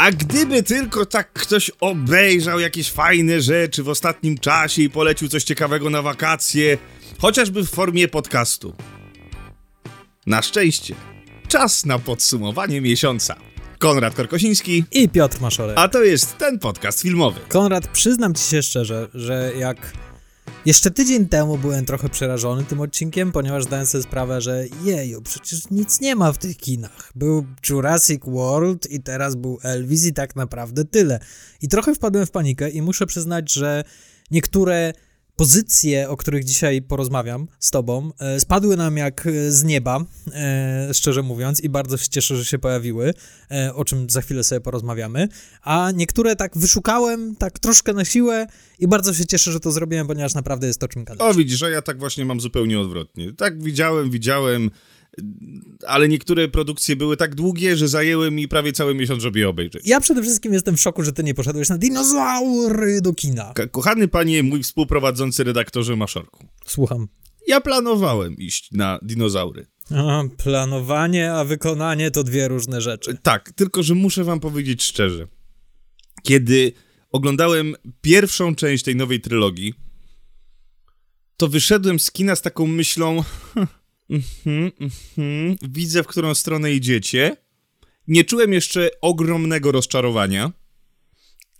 A gdyby tylko tak ktoś obejrzał jakieś fajne rzeczy w ostatnim czasie i polecił coś ciekawego na wakacje, chociażby w formie podcastu. Na szczęście, czas na podsumowanie miesiąca. Konrad Korkosiński, I Piotr Maszorek. a to jest ten podcast filmowy. Konrad, przyznam ci się szczerze, że jak jeszcze tydzień temu byłem trochę przerażony tym odcinkiem, ponieważ zdałem sobie sprawę, że jeju, przecież nic nie ma w tych kinach. Był Jurassic World i teraz był Elvis i tak naprawdę tyle. I trochę wpadłem w panikę i muszę przyznać, że niektóre pozycje, o których dzisiaj porozmawiam z tobą, e, spadły nam jak e, z nieba, e, szczerze mówiąc, i bardzo się cieszę, że się pojawiły, o czym za chwilę sobie porozmawiamy. A niektóre tak wyszukałem, tak troszkę na siłę i bardzo się cieszę, że to zrobiłem, ponieważ naprawdę jest to czym gadać. O, widzisz, że ja tak właśnie mam zupełnie odwrotnie. Tak widziałem, widziałem, ale niektóre produkcje były tak długie, że zajęły mi prawie cały miesiąc, żeby je obejrzeć. Ja przede wszystkim jestem w szoku, że ty nie poszedłeś na dinozaury do kina. Ka- Kochany panie, mój współprowadzący redaktorze Maszorku. Słucham. Ja planowałem iść na dinozaury. A, planowanie, a wykonanie to dwie różne rzeczy. Tak, tylko że muszę wam powiedzieć szczerze. Kiedy oglądałem pierwszą część tej nowej trylogii, to wyszedłem z kina z taką myślą. Mhm, mhm, widzę, w którą stronę idziecie. Nie czułem jeszcze ogromnego rozczarowania,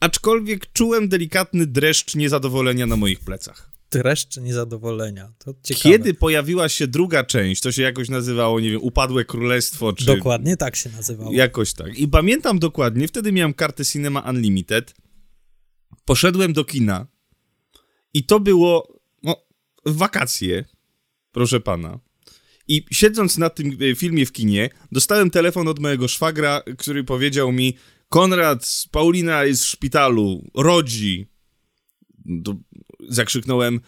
aczkolwiek czułem delikatny dreszcz niezadowolenia na moich plecach. Dreszcz niezadowolenia. To ciekawe. Kiedy pojawiła się druga część, to się jakoś nazywało, nie wiem, Upadłe Królestwo, czy... Dokładnie tak się nazywało. Jakoś tak. I pamiętam dokładnie, wtedy miałem kartę Cinema Unlimited. Poszedłem do kina i to było no, wakacje, proszę pana. I siedząc na tym e, filmie w kinie, dostałem telefon od mojego szwagra, który powiedział mi: Konrad, Paulina jest w szpitalu, rodzi. To zakrzyknąłem: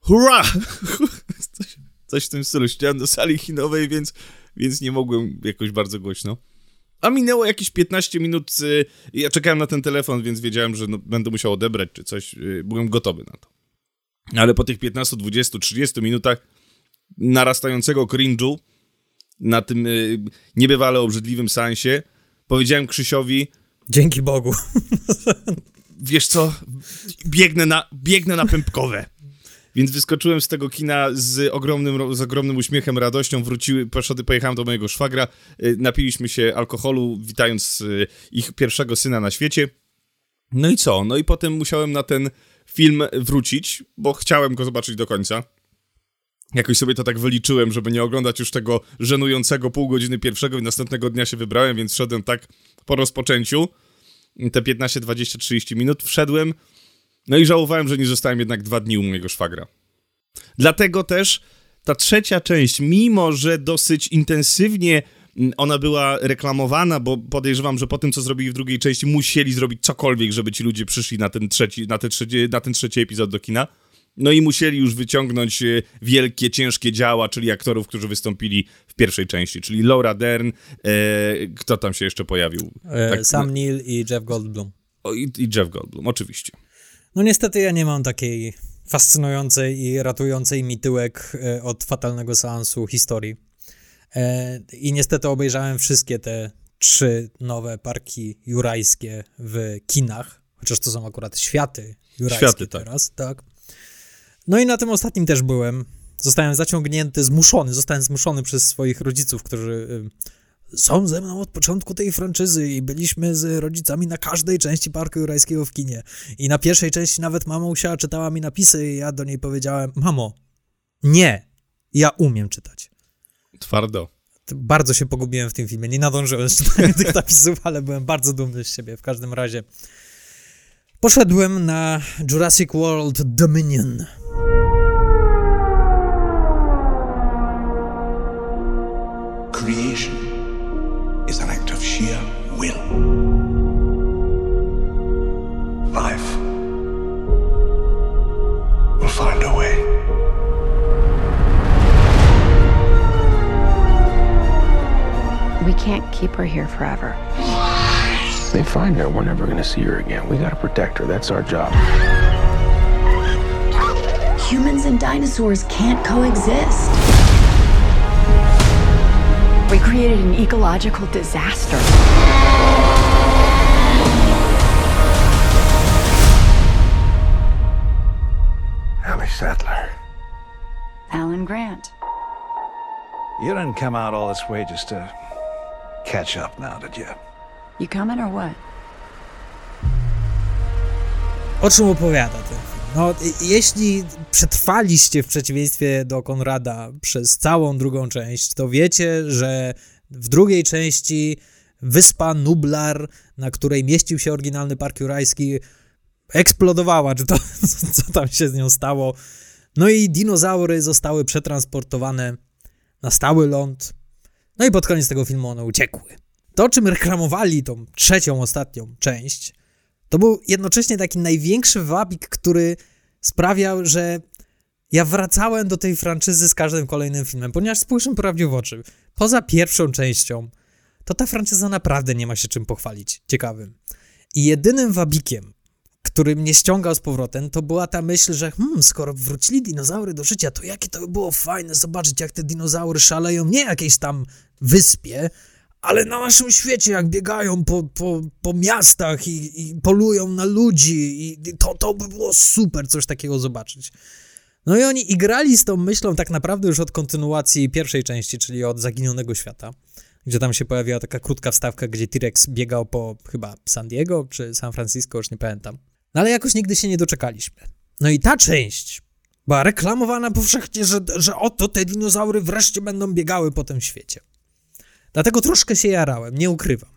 Hurra! Coś, coś w tym stylu. Siedziałem do sali kinowej, więc, więc nie mogłem jakoś bardzo głośno. A minęło jakieś 15 minut. y, Ja czekałem na ten telefon, więc wiedziałem, że no, będę musiał odebrać czy coś. y, Byłem gotowy na to. Ale po tych 15, 20, 30 minutach narastającego cringe'u na tym y, niebywale obrzydliwym sensie powiedziałem Krzysiowi, Dzięki Bogu. wiesz co, biegnę na, biegnę na pępkowe. Więc wyskoczyłem z tego kina z ogromnym, ro- z ogromnym uśmiechem, radością, wróciły, poszedł, pojechałem do mojego szwagra, y, napiliśmy się alkoholu, witając y, ich pierwszego syna na świecie. No i co? No i potem musiałem na ten film wrócić, bo chciałem go zobaczyć do końca. Jakoś sobie to tak wyliczyłem, żeby nie oglądać już tego żenującego pół godziny pierwszego i następnego dnia się wybrałem, więc szedłem tak po rozpoczęciu. Te 15, 20, 30 minut wszedłem. No i żałowałem, że nie zostałem jednak dwa dni u mojego szwagra. Dlatego też ta trzecia część, mimo że dosyć intensywnie mm, ona była reklamowana, bo podejrzewam, że po tym, co zrobili w drugiej części, musieli zrobić cokolwiek, żeby ci ludzie przyszli na ten trzeci, na ten trzeci, na ten trzeci epizod do kina. No i musieli już wyciągnąć e, wielkie, ciężkie działa, czyli aktorów, którzy wystąpili w pierwszej części, czyli Laura Dern, e, kto tam się jeszcze pojawił? E, Tak, Sam Neill i Jeff Goldblum. o, i, I Jeff Goldblum, oczywiście. No niestety ja nie mam takiej fascynującej i ratującej mi tyłek e, od fatalnego seansu historii. E, I niestety obejrzałem wszystkie te trzy nowe parki jurajskie w kinach, chociaż to są akurat światy jurajskie Światy, tak. teraz, tak. No i na tym ostatnim też byłem. Zostałem zaciągnięty, zmuszony, zostałem zmuszony przez swoich rodziców, którzy y, są ze mną od początku tej franczyzy i byliśmy z rodzicami na każdej części Parku Jurajskiego w kinie. I na pierwszej części nawet mama usiała, czytała mi napisy i ja do niej powiedziałem, mamo, nie, ja umiem czytać. Twardo. Bardzo się pogubiłem w tym filmie, nie nadążyłem z czytaniem tych napisów, ale byłem bardzo dumny z siebie w każdym razie. Poszedłem na Jurassic World Dominion. forever. They find her, we're never gonna see her again. We gotta protect her. That's our job. Humans and dinosaurs can't coexist. We created an ecological disaster. Allie Sattler. Alan Grant. You didn't come out all this way just to catch up now, did you? You coming or what? O czym opowiada ten film? No, jeśli przetrwaliście w przeciwieństwie do Konrada przez całą drugą część, to wiecie, że w drugiej części wyspa Nublar, na której mieścił się oryginalny Park Jurajski, eksplodowała, czy to, co tam się z nią stało. No i dinozaury zostały przetransportowane na stały ląd. No i pod koniec tego filmu one uciekły. To, czym reklamowali tą trzecią, ostatnią część, to był jednocześnie taki największy wabik, który sprawiał, że ja wracałem do tej franczyzy z każdym kolejnym filmem, ponieważ spójrzmy prawdzie w oczy. Poza pierwszą częścią, to ta franczyza naprawdę nie ma się czym pochwalić ciekawym. I jedynym wabikiem, który mnie ściągał z powrotem, to była ta myśl, że hmm, skoro wrócili dinozaury do życia, to jakie to by było fajne zobaczyć, jak te dinozaury szaleją nie jakiejś tam wyspie, ale na naszym świecie, jak biegają po, po, po miastach i, i polują na ludzi, i to, to by było super coś takiego zobaczyć. No i oni igrali z tą myślą tak naprawdę już od kontynuacji pierwszej części, czyli od Zaginionego Świata, gdzie tam się pojawiła taka krótka wstawka, gdzie T-Rex biegał po chyba San Diego czy San Francisco, już nie pamiętam. No ale jakoś nigdy się nie doczekaliśmy. No i ta część była reklamowana powszechnie, że, że oto te dinozaury wreszcie będą biegały po tym świecie. Dlatego troszkę się jarałem, nie ukrywam.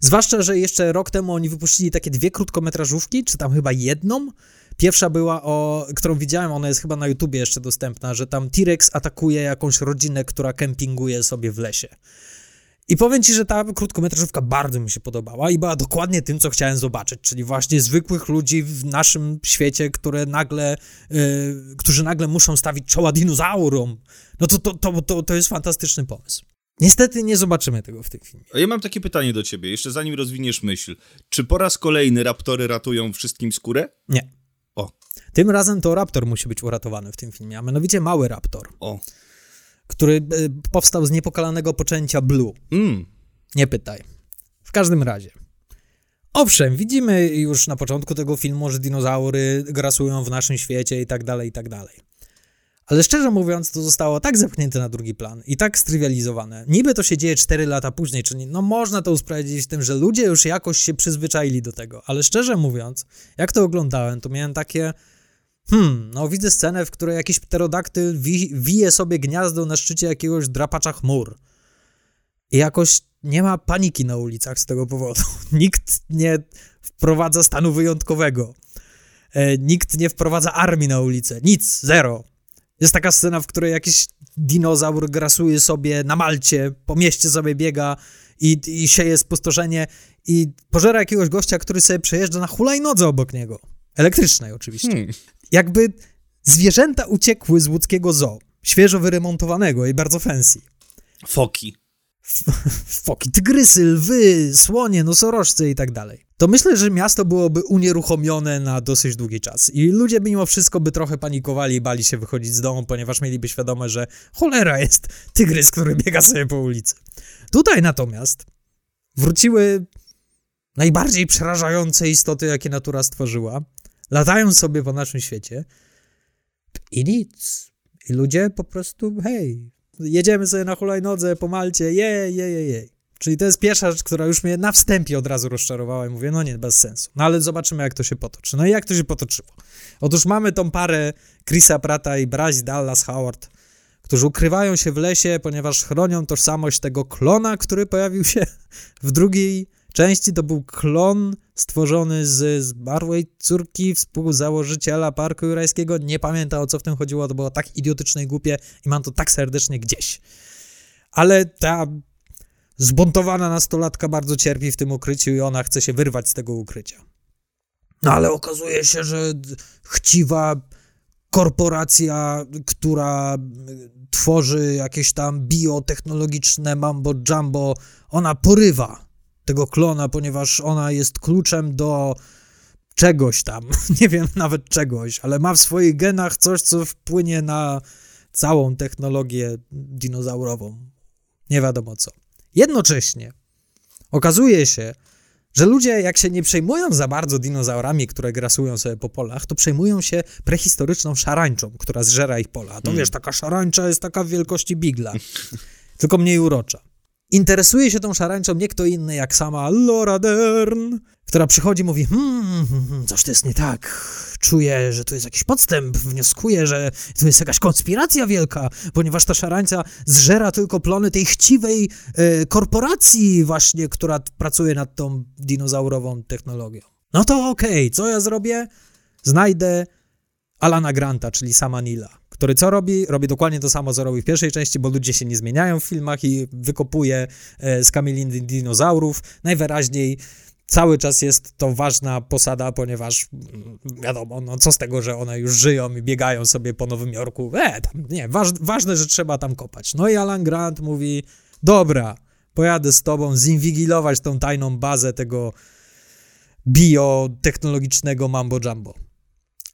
Zwłaszcza, że jeszcze rok temu oni wypuścili takie dwie krótkometrażówki, czy tam chyba jedną. Pierwsza była o, którą widziałem, ona jest chyba na YouTubie jeszcze dostępna, że tam T-Rex atakuje jakąś rodzinę, która kempinguje sobie w lesie. I powiem ci, że ta krótkometrażówka bardzo mi się podobała i była dokładnie tym, co chciałem zobaczyć, czyli właśnie zwykłych ludzi w naszym świecie, które nagle, yy, którzy nagle muszą stawić czoła dinozaurom. No to, to, to, to, to jest fantastyczny pomysł. Niestety nie zobaczymy tego w tym filmie. A ja mam takie pytanie do ciebie, jeszcze zanim rozwiniesz myśl. Czy po raz kolejny raptory ratują wszystkim skórę? Nie. O, Tym razem to raptor musi być uratowany w tym filmie, a mianowicie mały raptor, o. który y, powstał z niepokalanego poczęcia Blue. Mm. Nie pytaj. W każdym razie. Owszem, widzimy już na początku tego filmu, że dinozaury grasują w naszym świecie i tak dalej, i tak dalej. Ale szczerze mówiąc, to zostało tak zepchnięte na drugi plan i tak strywializowane. Niby to się dzieje 4 lata później, czyli no można to usprawiedliwić tym, że ludzie już jakoś się przyzwyczaili do tego. Ale szczerze mówiąc, jak to oglądałem, to miałem takie... Hmm, no widzę scenę, w której jakiś pterodaktyl wi wije sobie gniazdo na szczycie jakiegoś drapacza chmur. I jakoś nie ma paniki na ulicach z tego powodu. Nikt nie wprowadza stanu wyjątkowego. E, nikt nie wprowadza armii na ulicę. Nic, zero. Jest taka scena, w której jakiś dinozaur grasuje sobie na Malcie, po mieście sobie biega i, i sieje spustoszenie i pożera jakiegoś gościa, który sobie przejeżdża na hulajnodze obok niego. Elektrycznej oczywiście. Hmm. Jakby zwierzęta uciekły z łódzkiego zoo, świeżo wyremontowanego i bardzo fancy. Foki. Foki, tygrysy, lwy, słonie, nosorożce i tak dalej. To myślę, że miasto byłoby unieruchomione na dosyć długi czas i ludzie mimo wszystko by trochę panikowali i bali się wychodzić z domu, ponieważ mieliby świadomość, że cholera jest tygrys, który biega sobie po ulicy. Tutaj natomiast wróciły najbardziej przerażające istoty, jakie natura stworzyła. Latają sobie po naszym świecie i nic. I ludzie po prostu, hej, jedziemy sobie na hulajnodze po Malcie, jej, jej, jej, jej. Czyli to jest pierwsza rzecz, która już mnie na wstępie od razu rozczarowała i mówię, no nie, bez sensu. No ale zobaczymy, jak to się potoczy. No i jak to się potoczyło? Otóż mamy tą parę Chrisa Prata i Bryce Dallas Howard, którzy ukrywają się w lesie, ponieważ chronią tożsamość tego klona, który pojawił się w drugiej części. To był klon stworzony z zmarłej córki współzałożyciela Parku Jurajskiego. Nie pamiętam, o co w tym chodziło, to było tak idiotyczne i głupie i mam to tak serdecznie gdzieś. Ale ta zbuntowana nastolatka bardzo cierpi w tym ukryciu i ona chce się wyrwać z tego ukrycia. No ale okazuje się, że chciwa korporacja, która tworzy jakieś tam biotechnologiczne mambo jumbo, ona porywa tego klona, ponieważ ona jest kluczem do czegoś tam, nie wiem nawet czegoś, ale ma w swoich genach coś, co wpłynie na całą technologię dinozaurową. Nie wiadomo co. Jednocześnie okazuje się, że ludzie, jak się nie przejmują za bardzo dinozaurami, które grasują sobie po polach, to przejmują się prehistoryczną szarańczą, która zżera ich pola. A to wiesz, taka szarańcza jest taka w wielkości bigla, tylko mniej urocza. Interesuje się tą szarańczą nie kto inny jak sama Laura Dern, która przychodzi i mówi, hmm, hmm, hmm, coś to jest nie tak, czuję, że tu jest jakiś podstęp, wnioskuję, że tu jest jakaś konspiracja wielka, ponieważ ta szarańca zżera tylko plony tej chciwej e, korporacji właśnie, która pracuje nad tą dinozaurową technologią. No to okej, co ja zrobię? Znajdę Alana Granta, czyli sama Nila, który co robi? Robi dokładnie to samo, co robi w pierwszej części, bo ludzie się nie zmieniają w filmach i wykopuje e, z kamieliny dinozaurów. Najwyraźniej cały czas jest to ważna posada, ponieważ mm, wiadomo, no co z tego, że one już żyją i biegają sobie po Nowym Jorku. E, tam, nie, waż, ważne, że trzeba tam kopać. No i Alan Grant mówi, dobra, pojadę z tobą zinwigilować tą tajną bazę tego biotechnologicznego mambo jumbo.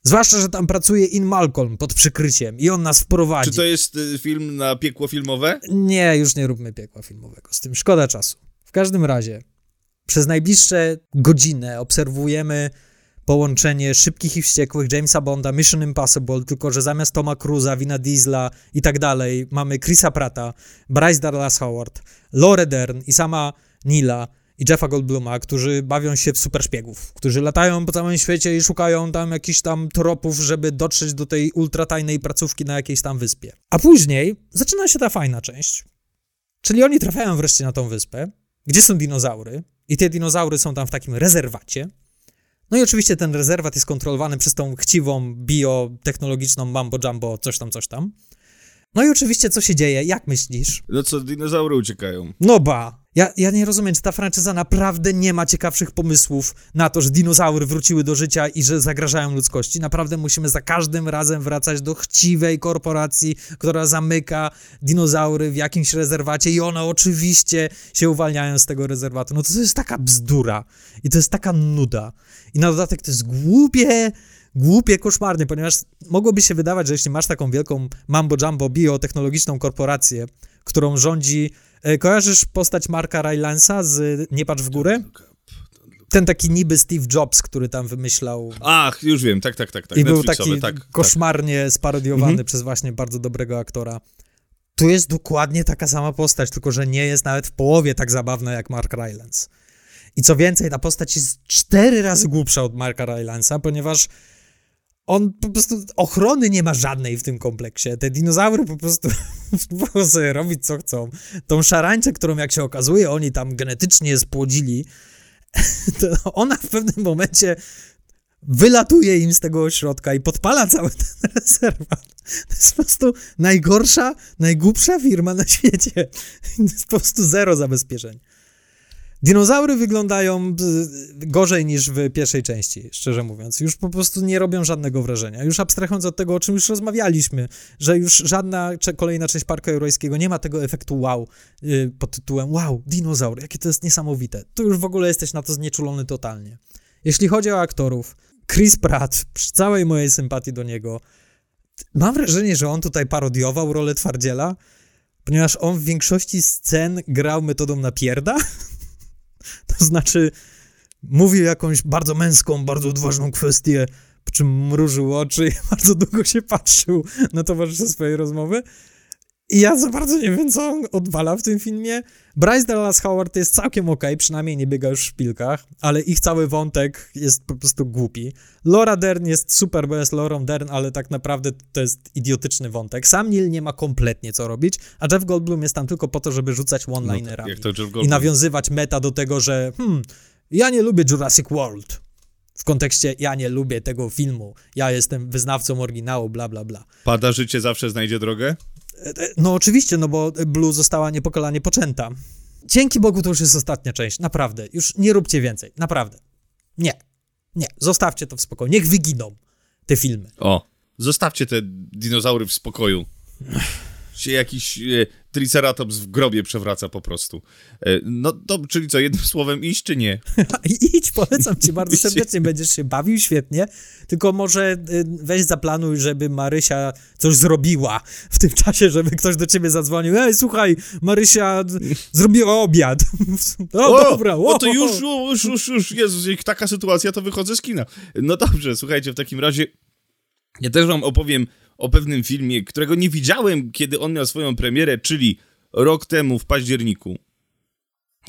Zwłaszcza, że tam pracuje In Malcolm pod przykryciem i on nas wprowadzi. Czy to jest y, film na piekło filmowe? Nie, już nie róbmy piekła filmowego z tym. Szkoda czasu. W każdym razie, przez najbliższe godzinę obserwujemy połączenie szybkich i wściekłych Jamesa Bonda, Mission Impossible, tylko że zamiast Toma Cruza, Vina Diesla i tak dalej, mamy Chrisa Prata, Bryce Dallas Howard, Laura Dern i sama Nila i Jeffa Goldbluma, którzy bawią się w super szpiegów, którzy latają po całym świecie i szukają tam jakichś tam tropów, żeby dotrzeć do tej ultratajnej placówki na jakiejś tam wyspie. A później zaczyna się ta fajna część, Czyli oni trafiają wreszcie na tą wyspę, gdzie są dinozaury, i te dinozaury są tam w takim rezerwacie. No i oczywiście ten rezerwat jest kontrolowany przez tą chciwą, biotechnologiczną mambo jumbo, coś tam, coś tam. No i oczywiście co się dzieje? Jak myślisz? No co, dinozaury uciekają. No ba! Ja, ja nie rozumiem, czy ta franczyza naprawdę nie ma ciekawszych pomysłów na to, że dinozaury wróciły do życia i że zagrażają ludzkości. Naprawdę musimy za każdym razem wracać do chciwej korporacji, która zamyka dinozaury w jakimś rezerwacie i one oczywiście się uwalniają z tego rezerwatu. No to, to jest taka bzdura i to jest taka nuda. I na dodatek to jest głupie, głupie, koszmarnie, ponieważ mogłoby się wydawać, że jeśli masz taką wielką mambo jumbo biotechnologiczną korporację, którą rządzi. E, kojarzysz postać Marka Rylansa z Nie patrz w górę? Ten taki niby Steve Jobs, który tam wymyślał Ach, już wiem, tak, tak, tak. tak. i był taki tak, tak. koszmarnie sparodiowany Mhm. przez właśnie bardzo dobrego aktora. Tu jest dokładnie taka sama postać, tylko że nie jest nawet w połowie tak zabawna jak Mark Rylance. I co więcej, ta postać jest cztery razy głupsza od Marka Rylansa, ponieważ on po prostu ochrony nie ma żadnej w tym kompleksie. Te dinozaury po prostu mogą sobie robić co chcą. Tą szarańczę, którą jak się okazuje oni tam genetycznie spłodzili, to ona w pewnym momencie wylatuje im z tego ośrodka i podpala cały ten rezerwat. To jest po prostu najgorsza, najgłupsza firma na świecie. To jest po prostu zero zabezpieczeń. Dinozaury wyglądają y, gorzej niż w pierwszej części, szczerze mówiąc. Już po prostu nie robią żadnego wrażenia. Już abstrahując od tego, o czym już rozmawialiśmy, że już żadna kolejna część Parku Jurajskiego nie ma tego efektu wow y, pod tytułem wow, dinozaur, jakie to jest niesamowite. Tu już w ogóle jesteś na to znieczulony totalnie. Jeśli chodzi o aktorów, Chris Pratt, przy całej mojej sympatii do niego, mam wrażenie, że on tutaj parodiował rolę twardziela, ponieważ on w większości scen grał metodą napierda. To znaczy, mówił jakąś bardzo męską, bardzo odważną kwestię, po czym mrużył oczy i bardzo długo się patrzył na towarzysze swojej rozmowy. I ja za bardzo nie wiem, co on odwala w tym filmie. Bryce Dallas Howard jest całkiem okej, przynajmniej nie biega już w szpilkach, ale ich cały wątek jest po prostu głupi. Laura Dern jest super, bo jest Laurą Dern, ale tak naprawdę to jest idiotyczny wątek. Sam Neil nie ma kompletnie co robić, a Jeff Goldblum jest tam tylko po to, żeby rzucać No one-linerami tak, Jeff i nawiązywać meta do tego, że hmm, ja nie lubię Jurassic World. W kontekście ja nie lubię tego filmu, ja jestem wyznawcą oryginału, bla, bla, bla. Pada życie zawsze znajdzie drogę? No oczywiście, no bo Blue została niepokalanie poczęta. Dzięki Bogu to już jest ostatnia część, naprawdę. Już nie róbcie więcej, naprawdę. Nie, nie, zostawcie to w spokoju, niech wyginą te filmy. O, zostawcie te dinozaury w spokoju. Się jakiś e, Triceratops w grobie przewraca po prostu. E, No to, czyli co, jednym słowem iść czy nie? Idź, polecam ci bardzo serdecznie, będziesz się bawił świetnie, tylko może y, weź zaplanuj, żeby Marysia coś zrobiła w tym czasie, żeby ktoś do ciebie zadzwonił, ej, słuchaj, Marysia zrobiła obiad. O, dobra, o, to o, już, już, już, już, Jezus, jak taka sytuacja, to wychodzę z kina. No dobrze, słuchajcie, w takim razie ja też wam opowiem o pewnym filmie, którego nie widziałem, kiedy on miał swoją premierę, czyli rok temu w październiku.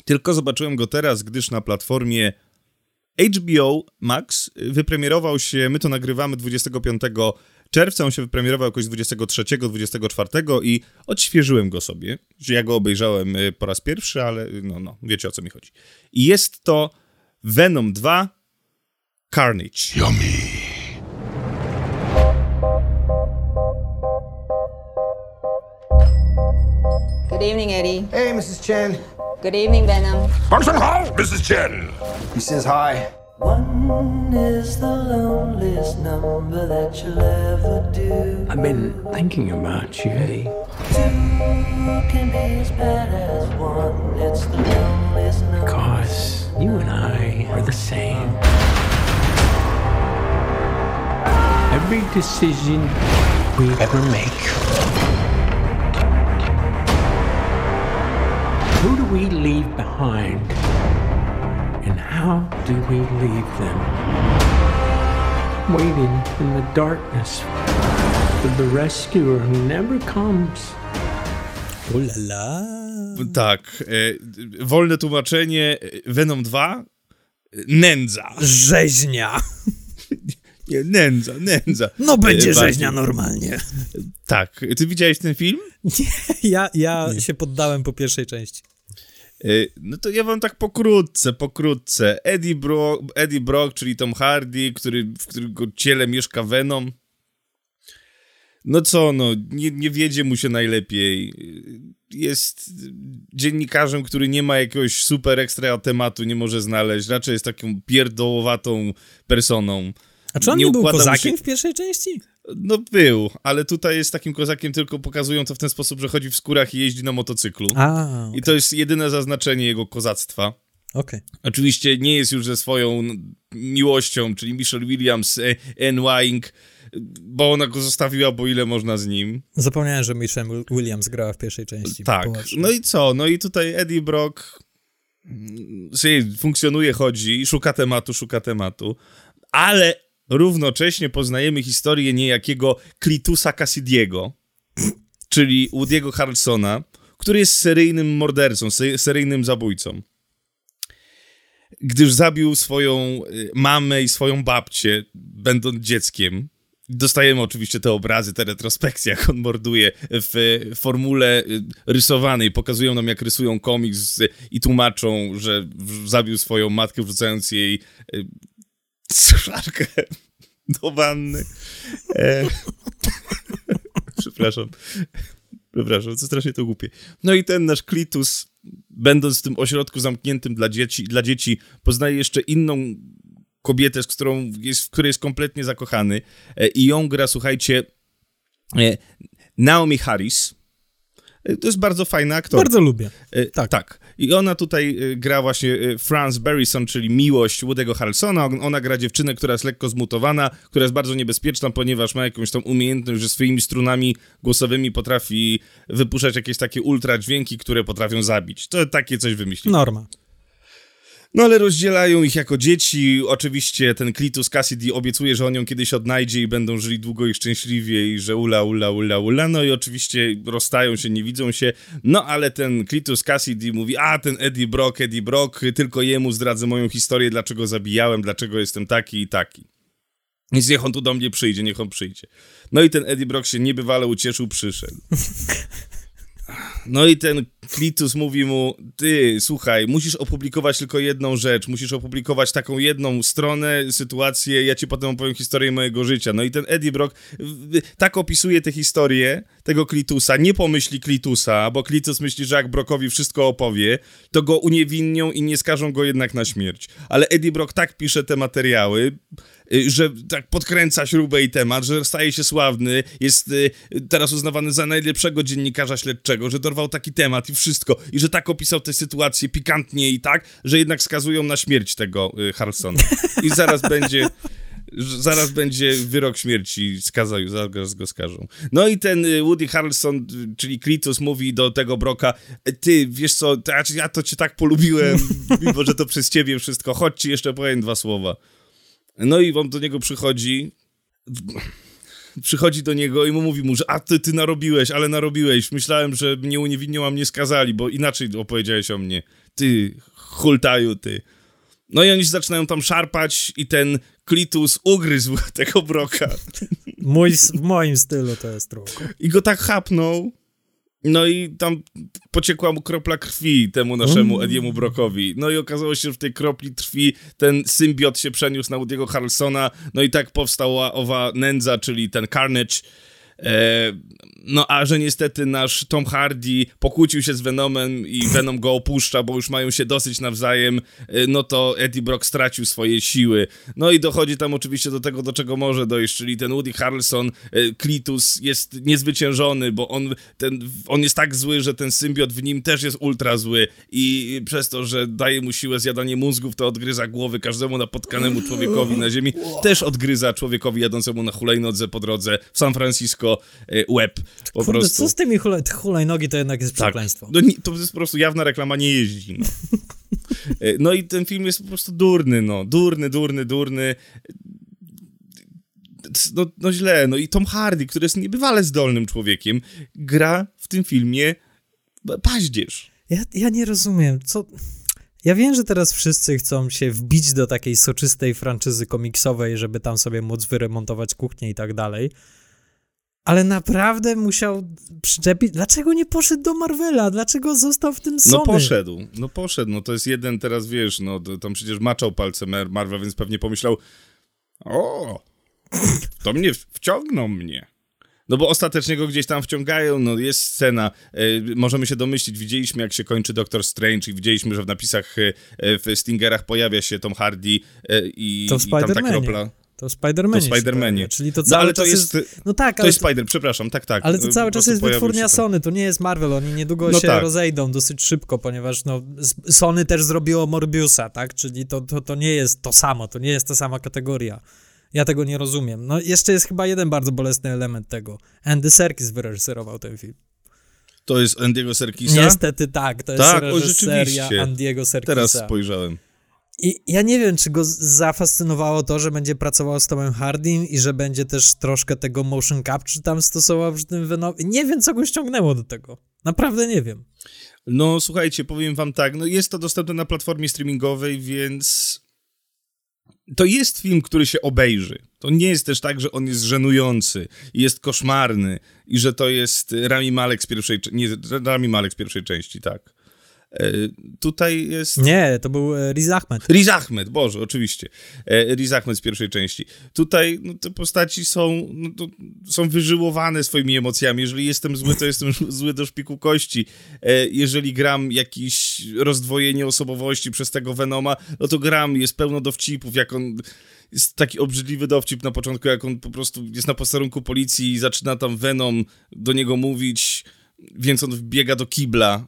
Tylko zobaczyłem go teraz, gdyż na platformie HBO Max wypremierował się, my to nagrywamy 25 czerwca, on się wypremierował jakoś 23, 24 i odświeżyłem go sobie. Ja go obejrzałem y, po raz pierwszy, ale no, no, wiecie o co mi chodzi. I jest to Venom 2 Carnage. Good evening, Eddie. Hey, Mrs. Chen. Good evening, Venom. Function Hall, Mrs. Chen. He says hi. One is the loneliest number that you'll ever do. I've been thinking about you, Eddie. Two can be as bad as one. It's the loneliest number. Cause you and I are the same. Every decision we ever make. Who do we leave behind? And how do we leave them? Waiting in the darkness for the rescuer who never comes. Ulala. Tak, e, wolne tłumaczenie e, Venom 2 e, nędza. Rzeźnia. Nie, nędza, nędza. No będzie E, bardziej. rzeźnia normalnie. Tak, ty widziałeś ten film? Ja, ja się poddałem po pierwszej części. E, No to ja wam tak pokrótce, pokrótce. Eddie, Bro, Eddie Brock, czyli Tom Hardy, który, w którego ciele mieszka Venom. No co, no, nie, nie wiedzie mu się najlepiej. Jest dziennikarzem, który nie ma jakiegoś super ekstra tematu, nie może znaleźć. Raczej jest taką pierdołowatą personą. A czy on nie, był układa mu kozakiem się- w pierwszej części? No był, ale tutaj jest takim kozakiem, tylko pokazują to w ten sposób, że chodzi w skórach i jeździ na motocyklu. A, I to jest jedyne zaznaczenie jego kozactwa. okej. Oczywiście nie jest już ze swoją miłością, czyli Michelle Williams, e, Anne bo ona go zostawiła, bo ile można z nim. Zapomniałem, że Michelle Williams grała w pierwszej części. Tak. No i co? No i tutaj Eddie Brock mm, funkcjonuje, chodzi, szuka tematu, szuka tematu, ale równocześnie poznajemy historię niejakiego Clitusa Cassidiego, czyli Woody'ego Harrelsona, który jest seryjnym mordercą, se- seryjnym zabójcą. Gdyż zabił swoją y, mamę i swoją babcię, będąc dzieckiem. Dostajemy oczywiście te obrazy, te retrospekcje, jak on morduje w formule y, rysowanej. Pokazują nam, jak rysują komiks i tłumaczą, że zabił swoją matkę, wrzucając jej y, suszarkę do wanny. E... Przepraszam. Przepraszam, co strasznie to głupie. No i ten nasz Klitus, będąc w tym ośrodku zamkniętym dla dzieci, dla dzieci poznaje jeszcze inną kobietę, z którą jest, w której jest kompletnie zakochany e, i ją gra, słuchajcie, e, Naomi Harris. E, To jest bardzo fajna aktorka. Bardzo lubię. E, Tak. tak. I ona tutaj e, gra właśnie Franz Barrison, czyli miłość Woody'ego Harrelsona. On- Ona gra dziewczynę, która jest lekko zmutowana, która jest bardzo niebezpieczna, ponieważ ma jakąś tą umiejętność, że swoimi strunami głosowymi potrafi wypuszczać jakieś takie ultra dźwięki, które potrafią zabić. To takie coś wymyśliło. Norma. No ale rozdzielają ich jako dzieci. Oczywiście ten Klitus Cassidy obiecuje, że on ją kiedyś odnajdzie i będą żyli długo i szczęśliwie i że ula, ula, ula, ula. No i oczywiście rozstają się, nie widzą się. No ale ten Klitus Cassidy mówi, a ten Eddie Brock, Eddie Brock, tylko jemu zdradzę moją historię, dlaczego zabijałem, dlaczego jestem taki i taki. Więc niech on tu do mnie przyjdzie, niech on przyjdzie. No i ten Eddie Brock się niebywale ucieszył, przyszedł. No i ten Klitus mówi mu, ty, słuchaj, musisz opublikować tylko jedną rzecz, musisz opublikować taką jedną stronę, sytuację, ja ci potem opowiem historię mojego życia. No i ten Eddie Brock tak opisuje tę historię tego Klitusa, nie pomyśli Klitusa, bo Klitus myśli, że jak Brockowi wszystko opowie, to go uniewinnią i nie skażą go jednak na śmierć. Ale Eddie Brock tak pisze te materiały, że tak podkręca śrubę i temat, że staje się sławny, jest y, teraz uznawany za najlepszego dziennikarza śledczego, że dorwał taki temat i wszystko, i że tak opisał tę sytuację pikantnie i tak, że jednak skazują na śmierć tego y, Harlsona. I zaraz będzie zaraz będzie wyrok śmierci, skazał, zaraz go skażą. No i ten y, Woody Harrelson, y, czyli Klitus, mówi do tego Broka, "E, ty, wiesz co, ja to cię tak polubiłem, mimo że to przez ciebie wszystko, chodź ci jeszcze powiem dwa słowa. No i on do niego przychodzi, przychodzi do niego i mu mówi mu, że a ty, ty narobiłeś, ale narobiłeś, myślałem, że mnie uniewinnią, a mnie skazali, bo inaczej opowiedziałeś o mnie. Ty, hultaju, ty. No i oni się zaczynają tam szarpać i ten Klitus ugryzł tego Broka Mój, w moim stylu to jest trochę. i go tak chapnął. No i tam pociekła mu kropla krwi temu naszemu Ediemu Brokowi. No i okazało się, że w tej kropli krwi ten symbiot się przeniósł na Woody'ego Harrelsona. No i tak powstała owa nędza, czyli ten Carnage. E, no a że niestety nasz Tom Hardy pokłócił się z Venomem i Venom go opuszcza, bo już mają się dosyć nawzajem, e, no to Eddie Brock stracił swoje siły. No i dochodzi tam oczywiście do tego, do czego może dojść, czyli ten Woody Harrelson, e, Klitus jest niezwyciężony, bo on, ten, on jest tak zły, że ten symbiot w nim też jest ultra zły i przez to, że daje mu siłę zjadanie mózgów, to odgryza głowy każdemu napotkanemu człowiekowi na ziemi, też odgryza człowiekowi jadącemu na hulajnodze po drodze w San Francisco e, łeb. Po Kurde, prostu. co z tymi hulaj, hulajnogi to jednak jest Tak. przekleństwo. No, nie, to jest po prostu jawna reklama, nie jeździ. No. E, no i ten film jest po prostu durny, no. Durny, durny, durny. No, no źle, no i Tom Hardy, który jest niebywale zdolnym człowiekiem, gra w tym filmie paździerz. Ja, ja nie rozumiem, co... Ja wiem, że teraz wszyscy chcą się wbić do takiej soczystej franczyzy komiksowej, żeby tam sobie móc wyremontować kuchnię i tak dalej. Ale naprawdę musiał przyczepić. Dlaczego nie poszedł do Marvela? Dlaczego został w tym Sony? No poszedł, no poszedł, no to jest jeden teraz, wiesz, no tam przecież maczał palce Mar- Marvel, więc pewnie pomyślał, o, to mnie, wciągną mnie. No bo ostatecznie go gdzieś tam wciągają, no jest scena, e, możemy się domyślić, widzieliśmy jak się kończy Doctor Strange i widzieliśmy, że w napisach, e, e, w Stingerach pojawia się Tom Hardy e, i, To w i tam ta kropla. To Spider-Manie. To Spider-Manie. Czyli to No, cały ale to czas jest- jest... No tak, To jest Spider, przepraszam, tak, tak. Ale to e, cały czas jest wytwórnia to. Sony, to nie jest Marvel, oni niedługo No się tak. rozejdą dosyć szybko, ponieważ no, Sony też zrobiło Morbiusa, tak? Czyli to, to, to nie jest to samo, to nie jest ta sama kategoria. Ja tego nie rozumiem. No jeszcze jest chyba jeden bardzo bolesny element tego. Andy Serkis wyreżyserował ten film. To jest Andy'ego Serkisa? Niestety tak, to jest Tak, o, reżyseria rzeczywiście. Andiego Serkisa. Teraz spojrzałem. I ja nie wiem, czy go zafascynowało to, że będzie pracował z Tomem Hardym i że będzie też troszkę tego motion capture tam stosował przy tym Venomie. Nie wiem, co go ściągnęło do tego. Naprawdę nie wiem. No słuchajcie, powiem wam tak, no jest to dostępne na platformie streamingowej, więc to jest film, który się obejrzy. To nie jest też tak, że on jest żenujący i jest koszmarny i że to jest Rami Malek z pierwszej, nie, Rami Malek z pierwszej części, tak. E, tutaj jest... Nie, to był e, Riz Ahmed. Riz Ahmed, Boże, oczywiście. E, Riz Ahmed z pierwszej części. Tutaj no, te postaci są, no, to, są wyżyłowane swoimi emocjami. Jeżeli jestem zły, to jestem zły do szpiku kości. Jeżeli gram jakieś rozdwojenie osobowości przez tego Venoma, no to gram, jest pełno dowcipów, jak on... Jest taki obrzydliwy dowcip na początku, jak on po prostu jest na posterunku policji i zaczyna tam Venom do niego mówić, więc on wbiega do kibla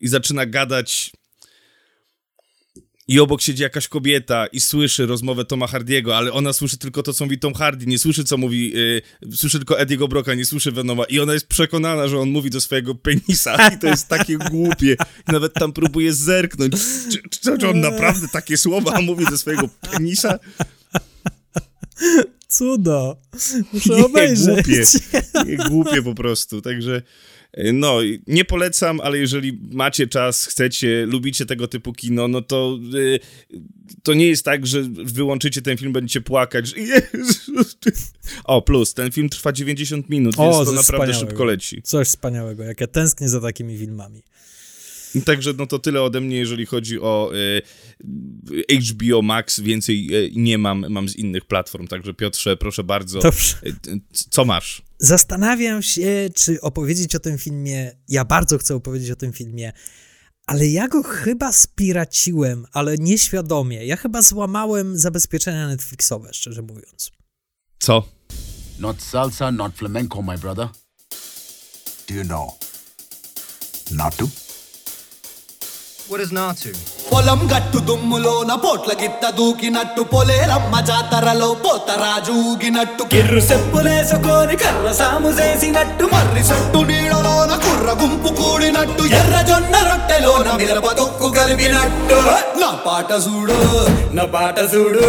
i zaczyna gadać i obok siedzi jakaś kobieta i słyszy rozmowę Toma Hardiego, ale ona słyszy tylko to, co mówi Tom Hardy, nie słyszy, co mówi, yy, słyszy tylko Ediego Broka, nie słyszy Venoma i ona jest przekonana, że on mówi do swojego penisa i to jest takie głupie. I nawet tam próbuje zerknąć, czy, czy, czy on naprawdę takie słowa mówi do swojego penisa? Cudo. Muszę Nie, obejrzeć. głupie. Nie, głupie po prostu, także... No, nie polecam, ale jeżeli macie czas, chcecie, lubicie tego typu kino, no to y, to nie jest tak, że wyłączycie ten film, będziecie płakać. Że. O, plus, ten film trwa 90 minut, O, więc to naprawdę szybko leci. Coś wspaniałego, jak ja tęsknię za takimi filmami. Także no to tyle ode mnie, jeżeli chodzi o y, HBO Max. Więcej y, nie mam, mam z innych platform. Także Piotrze, proszę bardzo, Dobrze. co masz? Zastanawiam się, czy opowiedzieć o tym filmie. Ja bardzo chcę opowiedzieć o tym filmie, ale ja go chyba spiraciłem, ale nieświadomie. Ja chyba złamałem zabezpieczenia Netflixowe, szczerze mówiąc. Co? Not salsa, not flamenco, my brother. Do you know? Not to? What is Natu? పొలం గట్టు దుమ్ములోన పోట్ల గిత్త దూకినట్టు పొలేరమ్మ జాతరలో పోతరాజు ఊగినట్టు కిర్రు సెప్పులేసుకొని కర్ర సాము చేసినట్టు మర్రి సట్టు నీడలోన కుర్ర గుంపు కూడినట్టు ఎర్ర జొన్న రొట్టెలోన మిరప తొక్కు కలిపినట్టు నా పాట చూడు నా పాట చూడు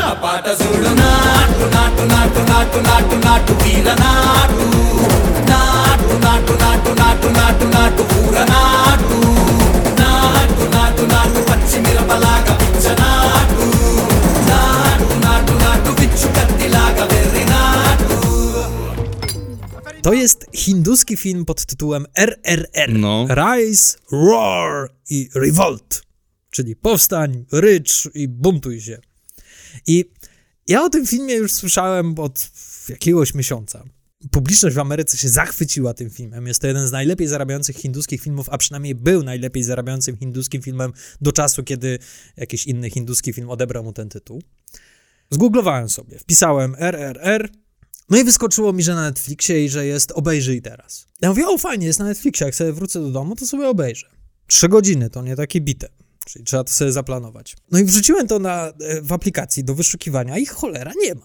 నా పాట చూడు నాటు నాటు నాటు నాటు నాటు నాటు తీల నాటు నాటు నాటు నాటు నాటు నాటు నాటు ఊర నాటు నాటు నాటు నాటు పచ్చి మిరపలాగా పిచ్చ నాటు నాటు నాటు నాటు పిచ్చు కత్తిలాగా వెర్రి నాటు To jest hinduski film pod tytułem RRR. No. Rise, Roar i Revolt. Czyli powstań, rycz i buntuj się. I ja o tym filmie już słyszałem od jakiegoś miesiąca. Publiczność w Ameryce się zachwyciła tym filmem. Jest to jeden z najlepiej zarabiających hinduskich filmów, a przynajmniej był najlepiej zarabiającym hinduskim filmem do czasu, kiedy jakiś inny hinduski film odebrał mu ten tytuł. Zgooglowałem sobie, wpisałem RRR, no i wyskoczyło mi, że na Netflixie i że jest obejrzyj teraz. Ja mówię, o fajnie, jest na Netflixie, jak sobie wrócę do domu, to sobie obejrzę. Trzy godziny, to nie takie bite, czyli trzeba to sobie zaplanować. No i wrzuciłem to na, e, w aplikacji do wyszukiwania i cholera nie ma.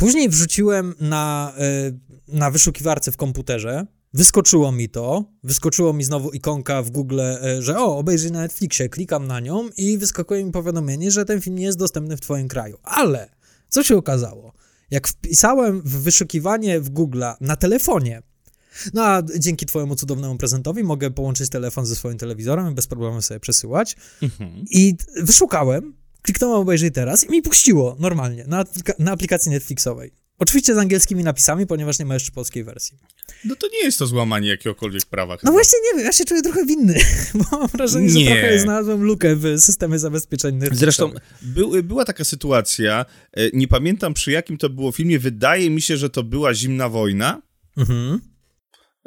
Później wrzuciłem na, e, na wyszukiwarce w komputerze, wyskoczyło mi to, wyskoczyło mi znowu ikonka w Google, e, że o, obejrzyj na Netflixie, klikam na nią i wyskakuje mi powiadomienie, że ten film nie jest dostępny w twoim kraju. Ale, co się okazało? Jak wpisałem w wyszukiwanie w Google na telefonie, no a dzięki twojemu cudownemu prezentowi mogę połączyć telefon ze swoim telewizorem i bez problemu sobie przesyłać. I wyszukałem, kliknąłem obejrzyj teraz i mi puściło normalnie na, na aplikacji Netflixowej. Oczywiście z angielskimi napisami, ponieważ nie ma jeszcze polskiej wersji. No to nie jest to złamanie jakiegokolwiek prawa. No chyba. właśnie nie wiem, ja się czuję trochę winny, bo mam wrażenie, że Nie. trochę znalazłem lukę w systemie zabezpieczeń. Zresztą był, była taka sytuacja, e, nie pamiętam przy jakim to było filmie, wydaje mi się, że to była Zimna Wojna. Mhm.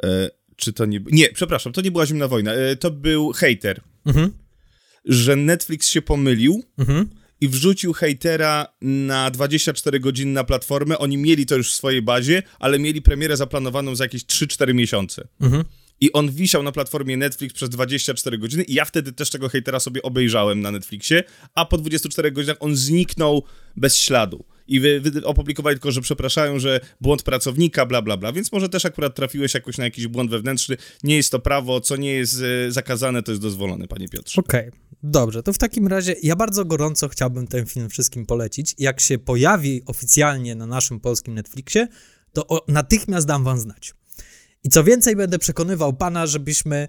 E, czy to nie... Nie, przepraszam, to nie była Zimna Wojna, e, to był Hater. Mhm. Że Netflix się pomylił Mhm. i wrzucił hejtera na 24 godziny na platformę. Oni mieli to już w swojej bazie, ale mieli premierę zaplanowaną za jakieś 3-4 miesiące. Mhm. I on wisiał na platformie Netflix przez 24 godziny i ja wtedy też tego hejtera sobie obejrzałem na Netflixie, a po 24 godzinach on zniknął bez śladu. I wy, wy opublikowali tylko, że przepraszają, że błąd pracownika, bla, bla, bla. Więc może też akurat trafiłeś jakoś na jakiś błąd wewnętrzny. Nie jest to prawo, co nie jest e, zakazane, to jest dozwolone, panie Piotrze. Okej, dobrze, to w takim razie ja bardzo gorąco chciałbym ten film wszystkim polecić. Jak się pojawi oficjalnie na naszym polskim Netflixie, to o, natychmiast dam wam znać. I co więcej, będę przekonywał pana, żebyśmy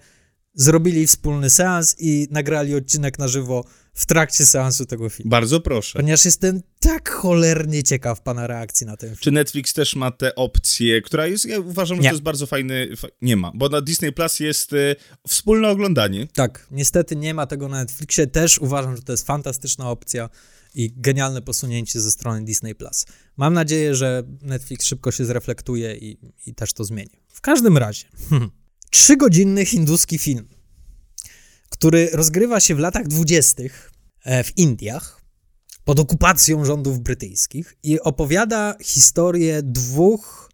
zrobili wspólny seans i nagrali odcinek na żywo w trakcie seansu tego filmu. Bardzo proszę. Ponieważ jestem tak cholernie ciekaw pana reakcji na ten film. Czy Netflix też ma tę opcję, która jest, ja uważam, że Nie. to jest bardzo fajny, fa- nie ma, bo na Disney Plus jest e, wspólne oglądanie. Tak, niestety nie ma tego na Netflixie. Też uważam, że to jest fantastyczna opcja i genialne posunięcie ze strony Disney Plus. Mam nadzieję, że Netflix szybko się zreflektuje i, i też to zmieni. W każdym razie, trzygodzinny hinduski film, który rozgrywa się w latach dwudziestych e, w Indiach pod okupacją rządów brytyjskich i opowiada historię dwóch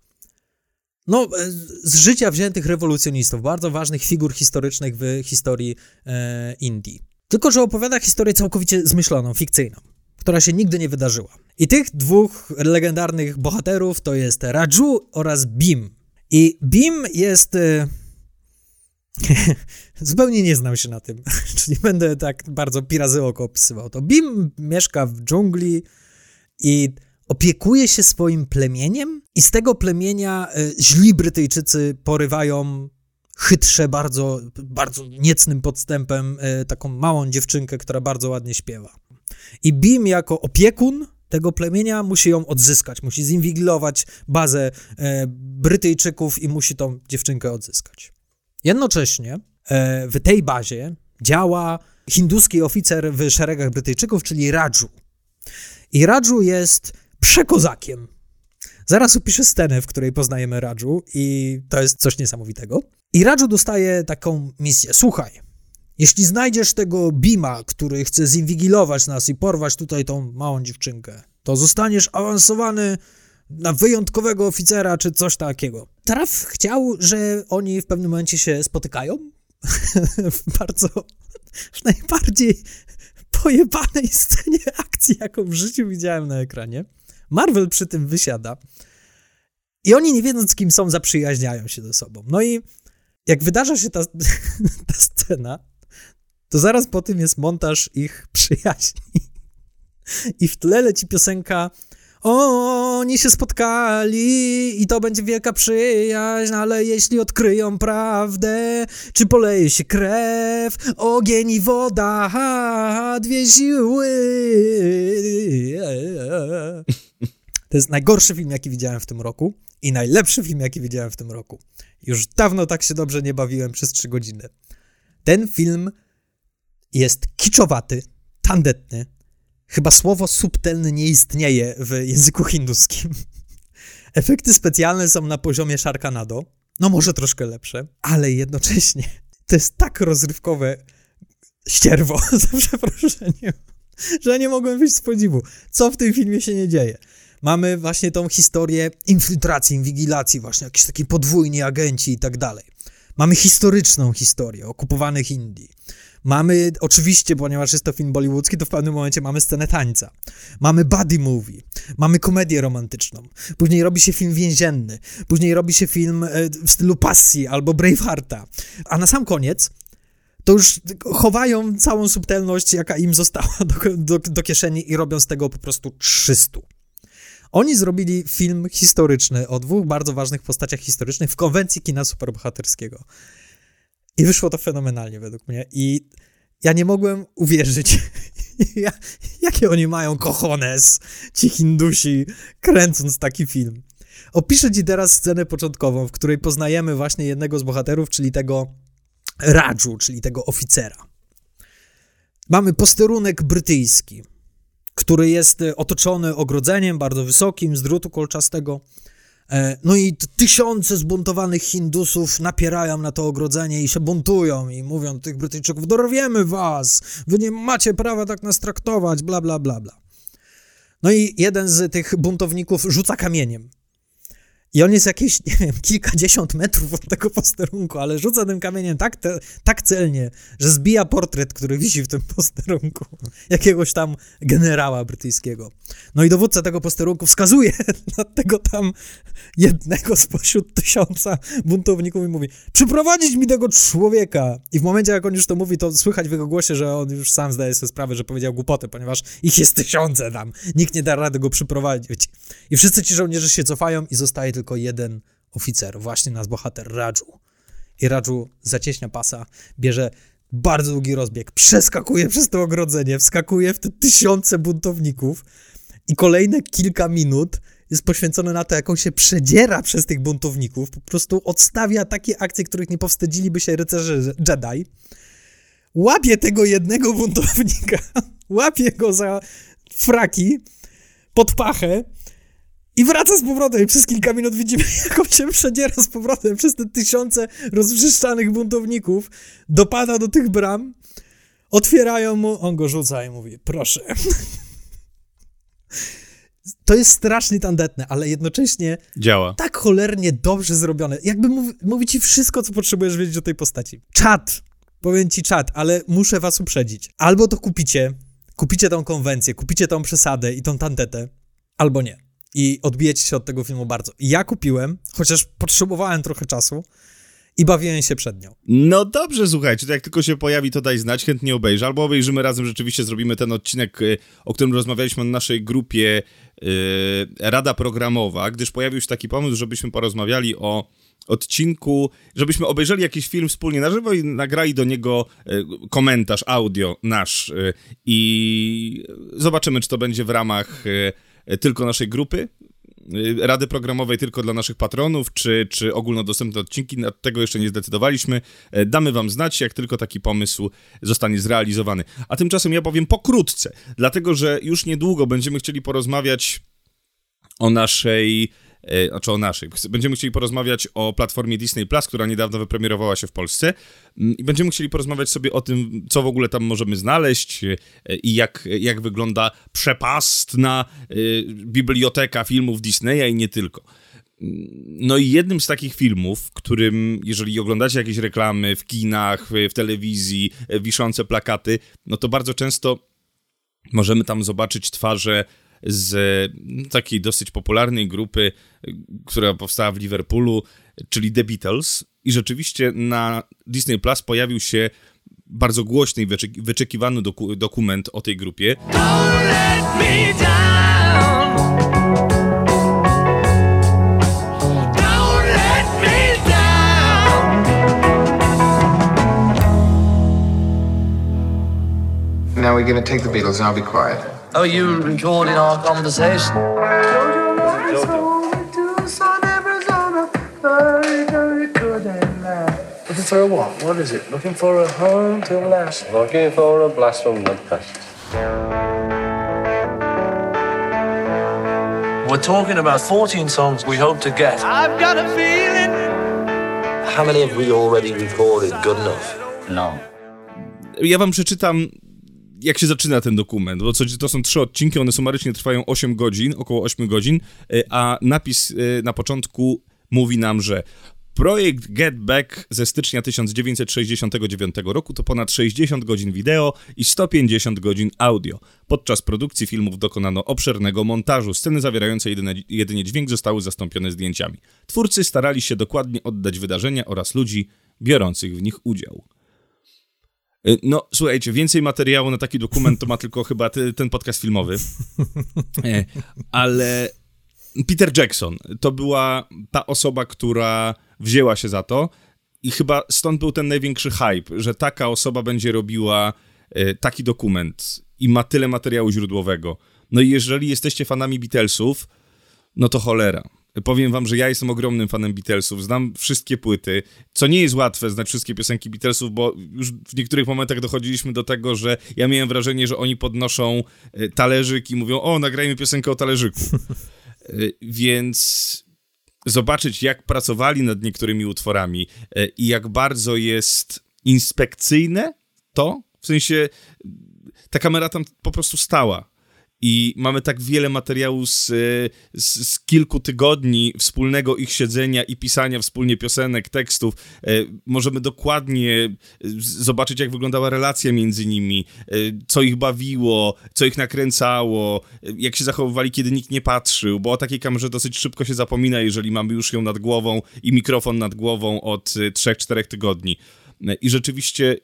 no, e, z życia wziętych rewolucjonistów, bardzo ważnych figur historycznych w historii e, Indii. Tylko, że opowiada historię całkowicie zmyśloną, fikcyjną, która się nigdy nie wydarzyła. I tych dwóch legendarnych bohaterów to jest Raju oraz Bim. I Bim jest... Zupełnie nie znam się na tym, czyli będę tak bardzo pirazyłoko opisywał to. Bim mieszka w dżungli i opiekuje się swoim plemieniem i z tego plemienia e, źli Brytyjczycy porywają chytrze, bardzo, bardzo niecnym podstępem e, taką małą dziewczynkę, która bardzo ładnie śpiewa. I Bim jako opiekun tego plemienia musi ją odzyskać, musi zinwigilować bazę e, Brytyjczyków i musi tą dziewczynkę odzyskać. Jednocześnie e, w tej bazie działa hinduski oficer w szeregach Brytyjczyków, czyli Raju. I Raju jest przekozakiem. Zaraz opiszę scenę, w której poznajemy Raju i to jest coś niesamowitego. I Raju dostaje taką misję. Słuchaj, Jeśli znajdziesz tego Bima, który chce zinwigilować nas i porwać tutaj tą małą dziewczynkę, to zostaniesz awansowany na wyjątkowego oficera czy coś takiego. Traf chciał, że oni w pewnym momencie się spotykają w bardzo, w najbardziej pojebanej scenie akcji, jaką w życiu widziałem na ekranie. Marvel przy tym wysiada i oni nie wiedząc kim są, zaprzyjaźniają się ze sobą. No i jak wydarza się ta, ta scena, to zaraz po tym jest montaż ich przyjaźni. I w tle leci piosenka o, oni się spotkali i to będzie wielka przyjaźń, ale jeśli odkryją prawdę, czy poleje się krew, ogień i woda, ha, dwie siły. To jest najgorszy film, jaki widziałem w tym roku i najlepszy film, jaki widziałem w tym roku. Już dawno tak się dobrze nie bawiłem przez trzy godziny. Ten film jest kiczowaty, tandetny. Chyba słowo subtelny nie istnieje w języku hinduskim. Efekty specjalne są na poziomie Sharknado. No może troszkę lepsze, ale jednocześnie to jest tak rozrywkowe ścierwo, za przeproszeniem, że nie mogłem wyjść z podziwu. Co w tym filmie się nie dzieje? Mamy właśnie tą historię infiltracji, inwigilacji, właśnie jakiś taki podwójni agenci i tak dalej. Mamy historyczną historię okupowanych Indii. Mamy, oczywiście, ponieważ jest to film bollywoodzki, to w pewnym momencie mamy scenę tańca. Mamy buddy movie, mamy komedię romantyczną. Później robi się film więzienny. Później robi się film e, w stylu pasji albo Bravehearta. A na sam koniec to już chowają całą subtelność, jaka im została do, do, do kieszeni i robią z tego po prostu 300. Oni zrobili film historyczny o dwóch bardzo ważnych postaciach historycznych w konwencji kina superbohaterskiego. I wyszło to fenomenalnie według mnie. I ja nie mogłem uwierzyć, jakie oni mają cojones, ci Hindusi, kręcąc taki film. Opiszę ci teraz scenę początkową, w której poznajemy właśnie jednego z bohaterów, czyli tego Radżu, czyli tego oficera. Mamy posterunek brytyjski który jest e, otoczony ogrodzeniem bardzo wysokim z drutu kolczastego. E, no i tysiące zbuntowanych Hindusów napierają na to ogrodzenie i się buntują i mówią do tych Brytyjczyków, dorwiemy was, wy nie macie prawa tak nas traktować, bla, bla, bla, bla. No i jeden z tych buntowników rzuca kamieniem i on jest jakieś, nie wiem, kilkadziesiąt metrów od tego posterunku, ale rzuca tym kamieniem tak, te, tak celnie, że zbija portret, który wisi w tym posterunku. Jakiegoś tam generała brytyjskiego. No i dowódca tego posterunku wskazuje na tego tam jednego spośród tysiąca buntowników i mówi przyprowadzić mi tego człowieka. I w momencie, jak on już to mówi, to słychać w jego głosie, że on już sam zdaje sobie sprawę, że powiedział głupotę, ponieważ ich jest tysiące tam. Nikt nie da rady go przyprowadzić. I wszyscy ci żołnierze się cofają i zostaje tylko jeden oficer, właśnie nasz bohater Radżu. I Radżu zacieśnia pasa, bierze bardzo długi rozbieg, przeskakuje przez to ogrodzenie, wskakuje w te tysiące buntowników i kolejne kilka minut jest poświęcone na to, jak on się przedziera przez tych buntowników, po prostu odstawia takie akcje, których nie powstydziliby się rycerze Jedi, łapie tego jednego buntownika, łapie go za fraki, pod pachę i wraca z powrotem i przez kilka minut widzimy, jak on się przedziera z powrotem przez te tysiące rozwrzeszczanych buntowników, dopada do tych bram, otwierają mu, on go rzuca i mówi, proszę. To jest strasznie tandetne, ale jednocześnie działa. Tak cholernie dobrze zrobione. Jakby mówi, mówi ci wszystko, co potrzebujesz wiedzieć o tej postaci. Czat. Powiem ci czat, ale muszę was uprzedzić. Albo to kupicie, kupicie tą konwencję, kupicie tą przesadę i tą tandetę, albo nie i odbijecie się od tego filmu bardzo. Ja kupiłem, chociaż potrzebowałem trochę czasu i bawiłem się przed nią. No dobrze, słuchajcie, to jak tylko się pojawi, to daj znać, chętnie obejrzę, albo obejrzymy razem, rzeczywiście zrobimy ten odcinek, y, o którym rozmawialiśmy na naszej grupie yy, Rada Programowa, gdyż pojawił się taki pomysł, żebyśmy porozmawiali o odcinku, żebyśmy obejrzeli jakiś film wspólnie na żywo i nagrali do niego y, komentarz, audio nasz y, i zobaczymy, czy to będzie w ramach tylko naszej grupy, e, rady programowej tylko dla naszych patronów, czy, czy ogólnodostępne odcinki, nad tego jeszcze nie zdecydowaliśmy. E, damy wam znać, jak tylko taki pomysł zostanie zrealizowany. A tymczasem ja powiem pokrótce, dlatego że już niedługo będziemy chcieli porozmawiać o naszej e, znaczy o naszej. Będziemy chcieli porozmawiać o platformie Disney Plus, która niedawno wypremierowała się w Polsce mm, i będziemy chcieli porozmawiać sobie o tym, co w ogóle tam możemy znaleźć e, i jak, jak wygląda przepastna e, biblioteka filmów Disneya i nie tylko. No i jednym z takich filmów, którym, jeżeli oglądacie jakieś reklamy w kinach, w telewizji, wiszące plakaty, no to bardzo często możemy tam zobaczyć twarze z takiej dosyć popularnej grupy, która powstała w Liverpoolu, czyli The Beatles. I rzeczywiście na Disney Plus pojawił się bardzo głośny i wyczekiwany doku dokument o tej grupie. Don't let me down. Now we're going to take the Beatles and I'll be quiet. Oh, you recording our conversation? Looking for a what? What is it? Looking for a home to last. Looking for a blast from the past. We're talking about 14 songs we hope to get. I've got a feeling. How many have we already recorded good enough? No. Ja wam przeczytam jak się zaczyna ten dokument, bo to są trzy odcinki, one sumarycznie trwają 8 godzin, około 8 godzin, e, a napis e, na początku mówi nam, że Projekt Get Back ze stycznia 1969 roku to ponad 60 godzin wideo i 150 godzin audio. Podczas produkcji filmów dokonano obszernego montażu. Sceny zawierające jedyne, jedynie dźwięk zostały zastąpione zdjęciami. Twórcy starali się dokładnie oddać wydarzenia oraz ludzi biorących w nich udział. Y, no, słuchajcie, więcej materiału na taki dokument to ma tylko chyba ty, ten podcast filmowy. E, ale Peter Jackson to była ta osoba, która wzięła się za to i chyba stąd był ten największy hype, że taka osoba będzie robiła e, taki dokument i ma tyle materiału źródłowego. No i jeżeli jesteście fanami Beatlesów, no to cholera. Powiem wam, że ja jestem ogromnym fanem Beatlesów, znam wszystkie płyty, co nie jest łatwe znać wszystkie piosenki Beatlesów, bo już w niektórych momentach dochodziliśmy do tego, że ja miałem wrażenie, że oni podnoszą e, talerzyk i mówią, o, nagrajmy piosenkę o talerzyku. E, więc zobaczyć, jak pracowali nad niektórymi utworami e, i jak bardzo jest inspekcyjne to, w sensie ta kamera tam po prostu stała i mamy tak wiele materiału z, z, z, kilku tygodni wspólnego ich siedzenia i pisania wspólnie piosenek, tekstów. E, możemy dokładnie zobaczyć, jak wyglądała relacja między nimi, e, co ich bawiło, co ich nakręcało, e, jak się zachowywali, kiedy nikt nie patrzył, bo o takiej kamerze dosyć szybko się zapomina, jeżeli mamy już ją nad głową i mikrofon nad głową od 3-4 tygodni. I rzeczywiście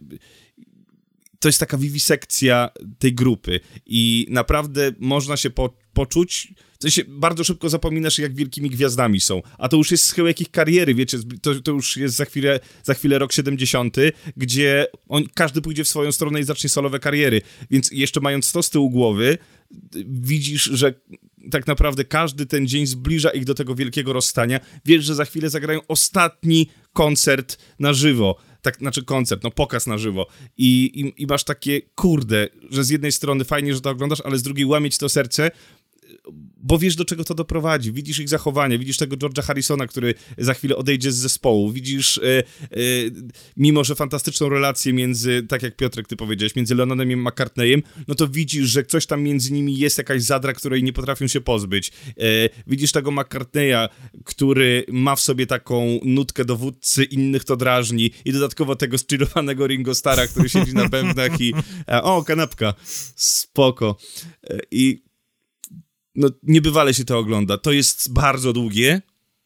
to jest taka wiwisekcja tej grupy i naprawdę można się po, poczuć, w sensie bardzo szybko zapominasz, jak wielkimi gwiazdami są, a to już jest schyłek ich kariery, wiecie, to, to już jest za chwilę, za chwilę rok 70., gdzie on, każdy pójdzie w swoją stronę i zacznie solowe kariery, więc jeszcze mając to z tyłu głowy, widzisz, że tak naprawdę każdy ten dzień zbliża ich do tego wielkiego rozstania. Wiesz, że za chwilę zagrają ostatni koncert na żywo tak, znaczy koncert, no pokaz na żywo. I, i, i masz takie, kurde, że z jednej strony fajnie, że to oglądasz, ale z drugiej łamieć to serce, bo wiesz, do czego to doprowadzi. Widzisz ich zachowanie, widzisz tego George'a Harrisona, który za chwilę odejdzie z zespołu, widzisz, e, e, mimo że fantastyczną relację między, tak jak Piotrek, ty powiedziałeś, między Lennonem i McCartneyem, no to widzisz, że coś tam między nimi jest, jakaś zadra, której nie potrafią się pozbyć. E, widzisz tego McCartneya, który ma w sobie taką nutkę dowódcy, innych to drażni i dodatkowo tego zchillowanego Ringo Stara, który siedzi na bębnach i o, kanapka, spoko. I no niebywale się to ogląda. To jest bardzo długie,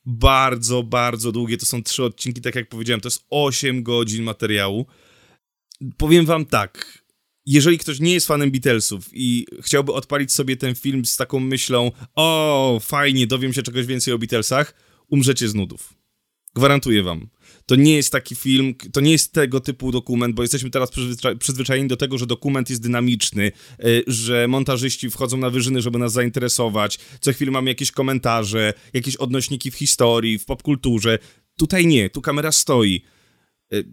bardzo, bardzo długie. To są trzy odcinki, tak jak powiedziałem, to jest 8 godzin materiału. Powiem wam tak, jeżeli ktoś nie jest fanem Beatlesów i chciałby odpalić sobie ten film z taką myślą, o, fajnie, dowiem się czegoś więcej o Beatlesach, umrzecie z nudów. Gwarantuję wam to nie jest taki film, to nie jest tego typu dokument, bo jesteśmy teraz przyzwycza przyzwyczajeni do tego, że dokument jest dynamiczny, yy, że montażyści wchodzą na wyżyny, żeby nas zainteresować, co chwilę mamy jakieś komentarze, jakieś odnośniki w historii, w popkulturze. Tutaj nie, tu kamera stoi. Yy,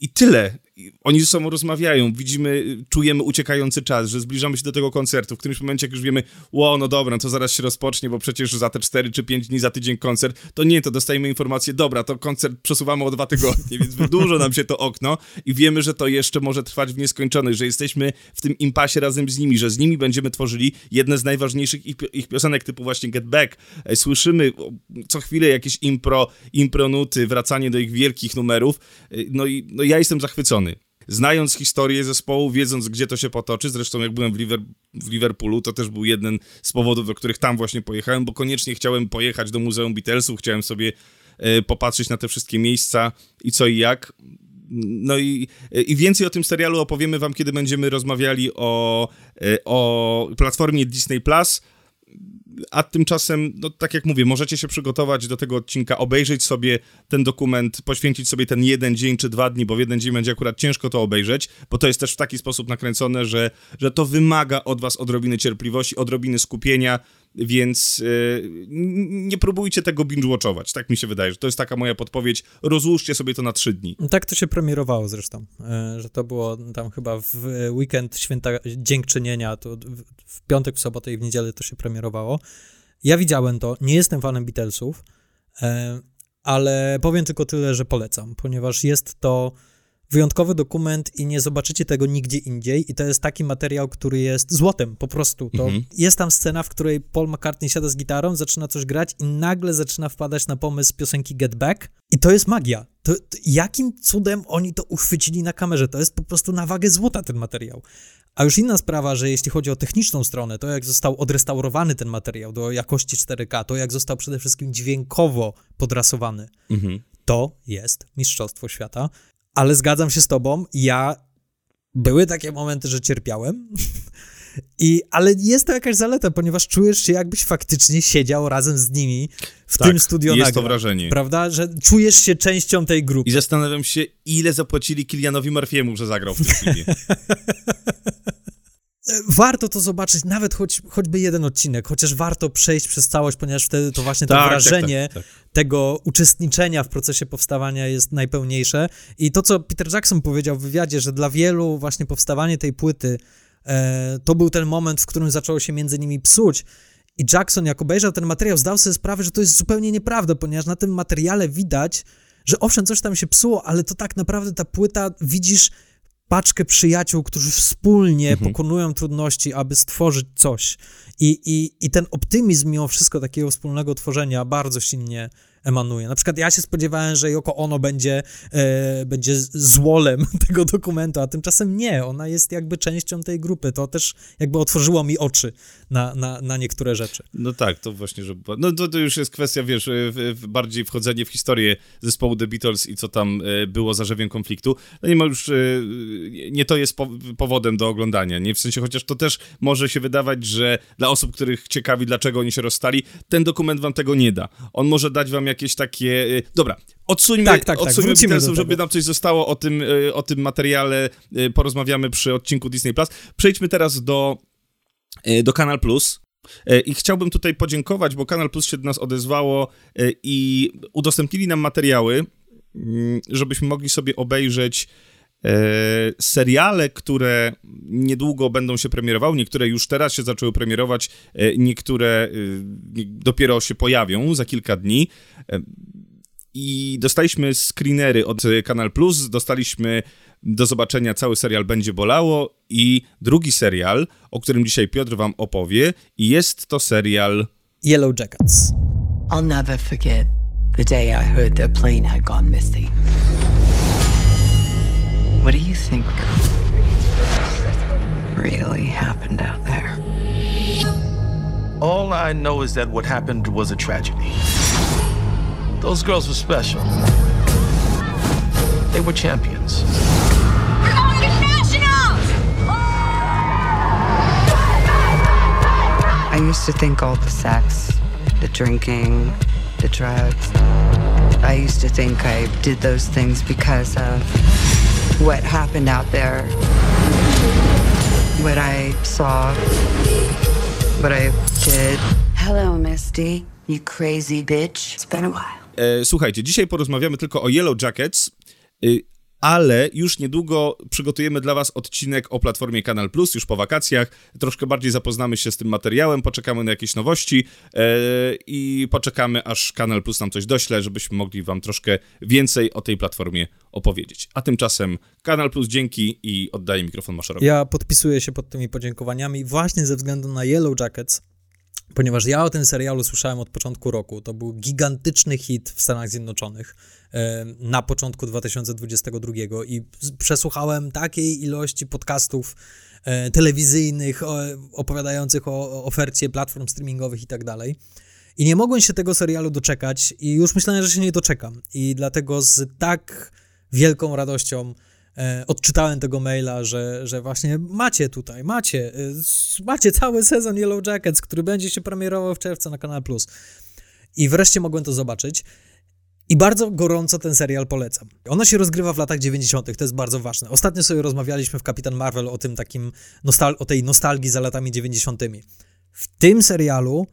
I tyle. Oni ze sobą rozmawiają, widzimy, czujemy uciekający czas, że zbliżamy się do tego koncertu. W którymś momencie, jak już wiemy, ło, no dobra, to zaraz się rozpocznie, bo przecież za te 4 czy 5 dni, za tydzień koncert, to nie, to dostajemy informację, dobra, to koncert przesuwamy o dwa tygodnie, więc wydłużo nam się to okno i wiemy, że to jeszcze może trwać w nieskończoność, że jesteśmy w tym impasie razem z nimi, że z nimi będziemy tworzyli jedne z najważniejszych ich, ich piosenek, typu właśnie Get Back. E, słyszymy co chwilę jakieś impro, impronuty, wracanie do ich wielkich numerów, e, no i no ja jestem zachwycony znając historię zespołu, wiedząc gdzie to się potoczy, zresztą jak byłem w, Liver w, Liverpoolu, to też był jeden z powodów, do których tam właśnie pojechałem, bo koniecznie chciałem pojechać do Muzeum Beatlesów, chciałem sobie e, popatrzeć na te wszystkie miejsca i co i jak. No i, i więcej o tym serialu opowiemy wam, kiedy będziemy rozmawiali o, e, o platformie Disney Plus a tymczasem, no tak jak mówię, możecie się przygotować do tego odcinka, obejrzeć sobie ten dokument, poświęcić sobie ten jeden dzień czy dwa dni, bo w jeden dzień będzie akurat ciężko to obejrzeć, bo to jest też w taki sposób nakręcone, że, że to wymaga od was odrobiny cierpliwości, odrobiny skupienia, więc yy, nie próbujcie tego binge-watchować, tak mi się wydaje, że to jest taka moja podpowiedź, rozłóżcie sobie to na trzy dni. Tak to się premierowało zresztą, yy, że to było tam chyba w weekend święta Dziękczynienia, to w piątek, w sobotę i w niedzielę to się premierowało. Ja widziałem to, nie jestem fanem Beatlesów, yy, ale powiem tylko tyle, że polecam, ponieważ jest to wyjątkowy dokument i nie zobaczycie tego nigdzie indziej. I to jest taki materiał, który jest złotem po prostu. To mhm. Jest tam scena, w której Paul McCartney siada z gitarą, zaczyna coś grać i nagle zaczyna wpadać na pomysł piosenki Get Back. I to jest magia. To, to jakim cudem oni to uchwycili na kamerze? To jest po prostu na wagę złota ten materiał. A już inna sprawa, że jeśli chodzi o techniczną stronę, to jak został odrestaurowany ten materiał do jakości 4K, to jak został przede wszystkim dźwiękowo podrasowany, mhm. to jest mistrzostwo świata ale zgadzam się z tobą, ja były takie momenty, że cierpiałem. I, ale jest to jakaś zaleta, ponieważ czujesz się, jakbyś faktycznie siedział razem z nimi w tak, tym studio jest to wrażenie. Prawda? Że czujesz się częścią tej grupy. I zastanawiam się, ile zapłacili Kilianowi Murphy'emu, że zagrał w tym filmie. warto to zobaczyć, nawet choć, choćby jeden odcinek, chociaż warto przejść przez całość, ponieważ wtedy to właśnie to tak, tak, wrażenie tak, tak, tego uczestniczenia w procesie powstawania jest najpełniejsze. I to, co Peter Jackson powiedział w wywiadzie, że dla wielu właśnie powstawanie tej płyty e, to był ten moment, w którym zaczęło się między nimi psuć. I Jackson, jak obejrzał ten materiał, zdał sobie sprawę, że to jest zupełnie nieprawda, ponieważ na tym materiale widać, że owszem, coś tam się psuło, ale to tak naprawdę ta płyta, widzisz paczkę przyjaciół, którzy wspólnie mhm. pokonują trudności, aby stworzyć coś. I, i, I ten optymizm mimo wszystko takiego wspólnego tworzenia bardzo silnie emanuje. Na przykład ja się spodziewałem, że Yoko Ono będzie, e, będzie złolem tego dokumentu, a tymczasem nie, ona jest jakby częścią tej grupy. To też jakby otworzyło mi oczy na, na, na niektóre rzeczy. No tak, to właśnie, że... No to, to już jest kwestia, wiesz, w bardziej wchodzenie w historię zespołu The Beatles i co tam e, było zarzewiem konfliktu. No nie ma już... E, nie to jest po, powodem do oglądania, nie? W sensie, chociaż to też może się wydawać, że dla osób, których ciekawi, dlaczego oni się rozstali, ten dokument wam tego nie da. On może dać wam jakieś takie... Y, dobra, odsuńmy, tak, tak, tak. odsuńmy tak, Beatlesów, żeby nam coś zostało o tym, y, o tym materiale, y, porozmawiamy przy odcinku Disney+. Plus. Przejdźmy teraz do, do Kanal Plus. I chciałbym tutaj podziękować, bo Kanal Plus się do nas odezwało i udostępnili nam materiały, mm, żebyśmy mogli sobie obejrzeć seriale, które niedługo będą się premierowały, niektóre już teraz się zaczęły premierować, e, niektóre e, dopiero się pojawią za kilka dni. I dostaliśmy screenery od Kanal Plus, dostaliśmy do zobaczenia cały serial Będzie Bolało i drugi serial, o którym dzisiaj Piotr wam opowie i jest to serial Yellow Jackets. I'll never forget the day I heard their plane had gone missing. What do you think really happened out there? All I know is that what happened was a tragedy. Those girls were special. They were champions. I used to think all the sex, the drinking, the drugs. I used to think I did those things because of what happened out there, what I saw, what I did. Hello, Misty, you crazy bitch. It's been a while. E, słuchajcie, dzisiaj porozmawiamy tylko o Yellow Jackets, e, ale już niedługo przygotujemy dla was odcinek o platformie Kanal Plus, już po wakacjach. Troszkę bardziej zapoznamy się z tym materiałem, poczekamy na jakieś nowości e, i poczekamy, aż Kanal Plus nam coś dośle, żebyśmy mogli wam troszkę więcej o tej platformie opowiedzieć. A tymczasem Kanal Plus dzięki i oddaję mikrofon Maszerowi. Ja podpisuję się pod tymi podziękowaniami właśnie ze względu na Yellow Jackets, ponieważ ja o tym serialu słyszałem od początku roku. To był gigantyczny hit w Stanach Zjednoczonych na początku 2022 i przesłuchałem takiej ilości podcastów e, telewizyjnych opowiadających o ofercie platform streamingowych i tak dalej. I nie mogłem się tego serialu doczekać i już myślałem, że się nie doczekam. I dlatego z tak wielką radością odczytałem tego maila, że, że właśnie macie tutaj, macie, e, macie cały sezon Yellow Jackets, który będzie się premierował w czerwcu na Kanal Plus. I wreszcie mogłem to zobaczyć. I bardzo gorąco ten serial polecam. Ono się rozgrywa w latach 90., to jest bardzo ważne. Ostatnio sobie rozmawialiśmy w Kapitan Marvel o tym takim, nostal- o tej nostalgii za latami 90. W tym serialu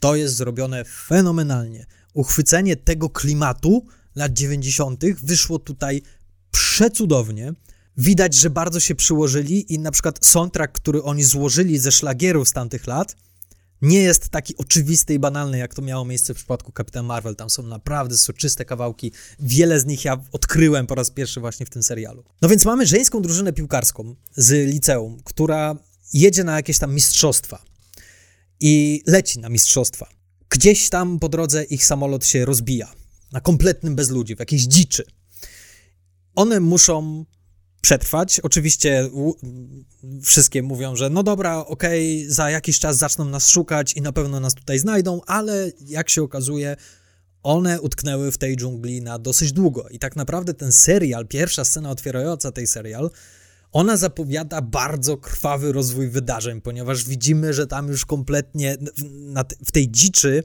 to jest zrobione fenomenalnie. Uchwycenie tego klimatu lat 90. wyszło tutaj przecudownie. Widać, że bardzo się przyłożyli i na przykład soundtrack, który oni złożyli ze szlagierów z tamtych lat, nie jest taki oczywisty i banalny, jak to miało miejsce w przypadku Kapitan Marvel. Tam są naprawdę soczyste kawałki. Wiele z nich ja odkryłem po raz pierwszy właśnie w tym serialu. No więc mamy żeńską drużynę piłkarską z liceum, która jedzie na jakieś tam mistrzostwa i leci na mistrzostwa. Gdzieś tam po drodze ich samolot się rozbija na kompletnym bezludziu, w jakiejś dziczy. One muszą przetrwać. Oczywiście wszystkie mówią, że no dobra, okej, okay, za jakiś czas zaczną nas szukać i na pewno nas tutaj znajdą, ale jak się okazuje, one utknęły w tej dżungli na dosyć długo. I tak naprawdę ten serial, pierwsza scena otwierająca tej serial, ona zapowiada bardzo krwawy rozwój wydarzeń, ponieważ widzimy, że tam już kompletnie w tej dziczy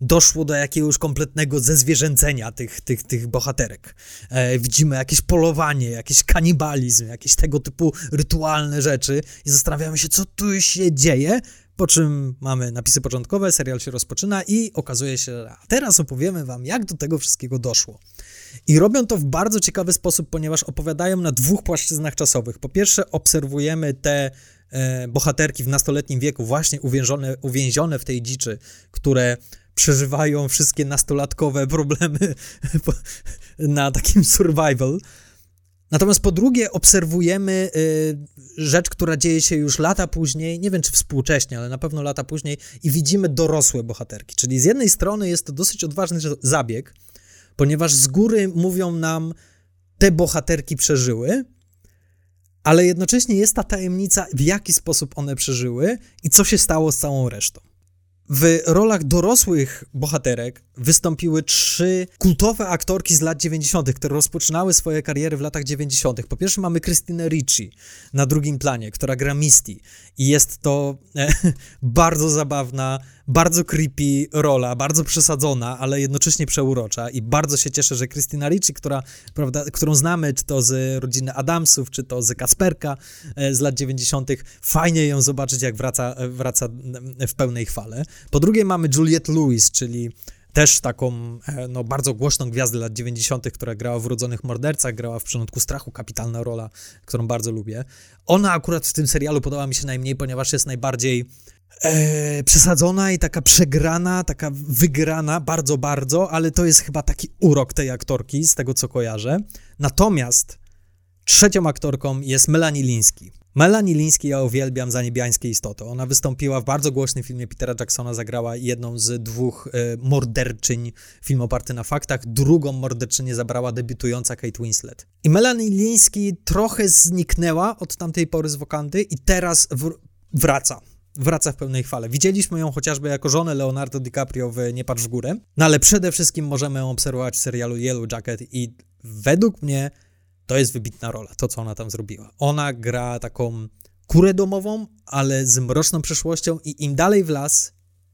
doszło do jakiegoś kompletnego zezwierzęcenia tych, tych, tych bohaterek. E, widzimy jakieś polowanie, jakiś kanibalizm, jakieś tego typu rytualne rzeczy i zastanawiamy się, co tu się dzieje, po czym mamy napisy początkowe, serial się rozpoczyna i okazuje się, a teraz opowiemy wam, jak do tego wszystkiego doszło. I robią to w bardzo ciekawy sposób, ponieważ opowiadają na dwóch płaszczyznach czasowych. Po pierwsze, obserwujemy te e, bohaterki w nastoletnim wieku, właśnie uwięzione, uwięzione w tej dziczy, które przeżywają wszystkie nastolatkowe problemy na takim survival. Natomiast po drugie, obserwujemy y, rzecz, która dzieje się już lata później, nie wiem czy współcześnie, ale na pewno lata później, i widzimy dorosłe bohaterki. Czyli z jednej strony jest to dosyć odważny zabieg, ponieważ z góry mówią nam, te bohaterki przeżyły, ale jednocześnie jest ta tajemnica, w jaki sposób one przeżyły i co się stało z całą resztą. W rolach dorosłych bohaterek wystąpiły trzy kultowe aktorki z lat 90., które rozpoczynały swoje kariery w latach 90. Po pierwsze mamy Krystynę Ricci na drugim planie, która gra Misty i jest to e, bardzo zabawna, bardzo creepy rola, bardzo przesadzona, ale jednocześnie przeurocza i bardzo się cieszę, że Krystyna Ricci, która, prawda, którą znamy, czy to z rodziny Adamsów, czy to z Kasperka e, z lat 90., fajnie ją zobaczyć, jak wraca, wraca w pełnej chwale. Po drugie mamy Juliette Lewis, czyli też taką e, no, bardzo głośną gwiazdę lat 90., która grała w Urodzonych Mordercach, grała w Przynutku Strachu, kapitalna rola, którą bardzo lubię. Ona akurat w tym serialu podoba mi się najmniej, ponieważ jest najbardziej e, przesadzona i taka przegrana, taka wygrana bardzo, bardzo, ale to jest chyba taki urok tej aktorki, z tego co kojarzę. Natomiast trzecią aktorką jest Melanie Liński. Melanie Liński ja uwielbiam za niebiańskie istoty. Ona wystąpiła w bardzo głośnym filmie Petera Jacksona, zagrała jedną z dwóch e, morderczyń, film oparty na faktach. Drugą morderczynię zabrała debiutująca Kate Winslet. I Melanie Liński trochę zniknęła od tamtej pory z Wokandy i teraz wraca wraca w pełnej chwale. Widzieliśmy ją chociażby jako żonę Leonardo DiCaprio w Nie patrz w górę, no ale przede wszystkim możemy ją obserwować w serialu Yellow Jacket i według mnie to jest wybitna rola, to co ona tam zrobiła. Ona gra taką kurę domową, ale z mroczną przeszłością i im dalej w las,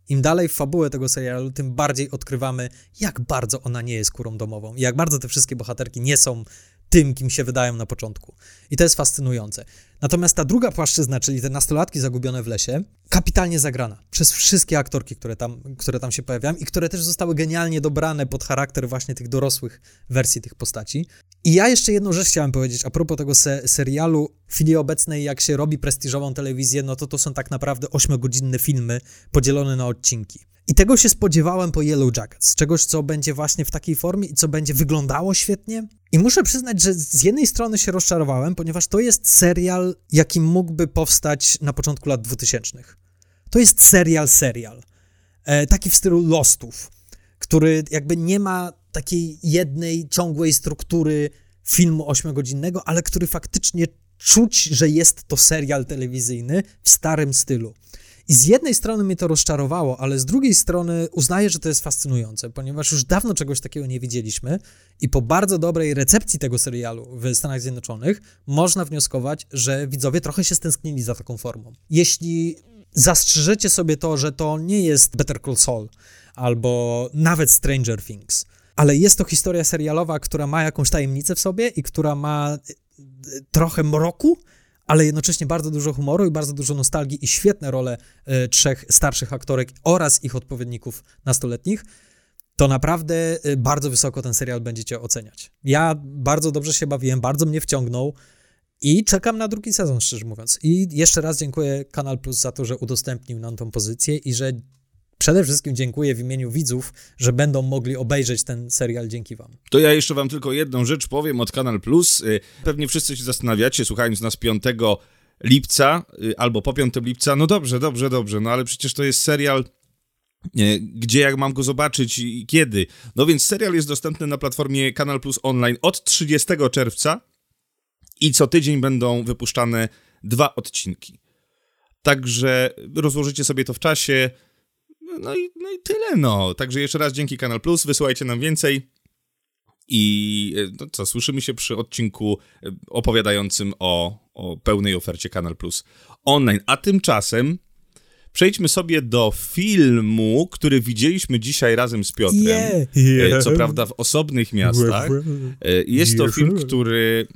im dalej w fabułę tego serialu, tym bardziej odkrywamy, jak bardzo ona nie jest kurą domową i jak bardzo te wszystkie bohaterki nie są tym, kim się wydają na początku. I to jest fascynujące. Natomiast ta druga płaszczyzna, czyli te nastolatki zagubione w lesie, kapitalnie zagrana przez wszystkie aktorki, które tam, które tam się pojawiają i które też zostały genialnie dobrane pod charakter właśnie tych dorosłych wersji tych postaci. I ja jeszcze jedną rzecz chciałem powiedzieć a propos tego se serialu. W chwili obecnej, jak się robi prestiżową telewizję, no to to są tak naprawdę ośmiogodzinne filmy podzielone na odcinki. I tego się spodziewałem po Yellow Jackets, czegoś, co będzie właśnie w takiej formie i co będzie wyglądało świetnie. I muszę przyznać, że z jednej strony się rozczarowałem, ponieważ to jest serial, jaki mógłby powstać na początku lat 2000. To jest serial, serial. E, taki w stylu Lostów, który jakby nie ma takiej jednej, ciągłej struktury filmu ośmiogodzinnego, ale który faktycznie czuć, że jest to serial telewizyjny w starym stylu. I z jednej strony mnie to rozczarowało, ale z drugiej strony uznaję, że to jest fascynujące, ponieważ już dawno czegoś takiego nie widzieliśmy i po bardzo dobrej recepcji tego serialu w Stanach Zjednoczonych można wnioskować, że widzowie trochę się stęsknili za taką formą. Jeśli zastrzeżecie sobie to, że to nie jest Better Call Saul albo nawet Stranger Things, ale jest to historia serialowa, która ma jakąś tajemnicę w sobie i która ma e, trochę mroku, ale jednocześnie bardzo dużo humoru i bardzo dużo nostalgii i świetne role y, trzech starszych aktorek oraz ich odpowiedników nastoletnich, to naprawdę y, bardzo wysoko ten serial będziecie oceniać. Ja bardzo dobrze się bawiłem, bardzo mnie wciągnął i czekam na drugi sezon, szczerze mówiąc. I jeszcze raz dziękuję Kanal Plus za to, że udostępnił nam tą pozycję i że przede wszystkim dziękuję w imieniu widzów, że będą mogli obejrzeć ten serial dzięki wam. To ja jeszcze wam tylko jedną rzecz powiem od Kanal Plus. Y, pewnie wszyscy się zastanawiacie, słuchając nas 5 lipca y, albo po 5 lipca. No dobrze, dobrze, dobrze, no ale przecież to jest serial y, gdzie jak mam go zobaczyć i kiedy. No więc serial jest dostępny na platformie Kanal Plus Online od 30 czerwca i co tydzień będą wypuszczane dwa odcinki. Także rozłożycie sobie to w czasie, no i, no i tyle, no. Także jeszcze raz dzięki Kanal Plus, wysyłajcie nam więcej. I e, no co, słyszymy się przy odcinku e, opowiadającym o, o pełnej ofercie Kanal Plus online. A tymczasem przejdźmy sobie do filmu, który widzieliśmy dzisiaj razem z Piotrem. Yeah. Yeah. Co prawda w osobnych miastach. Jest to film, który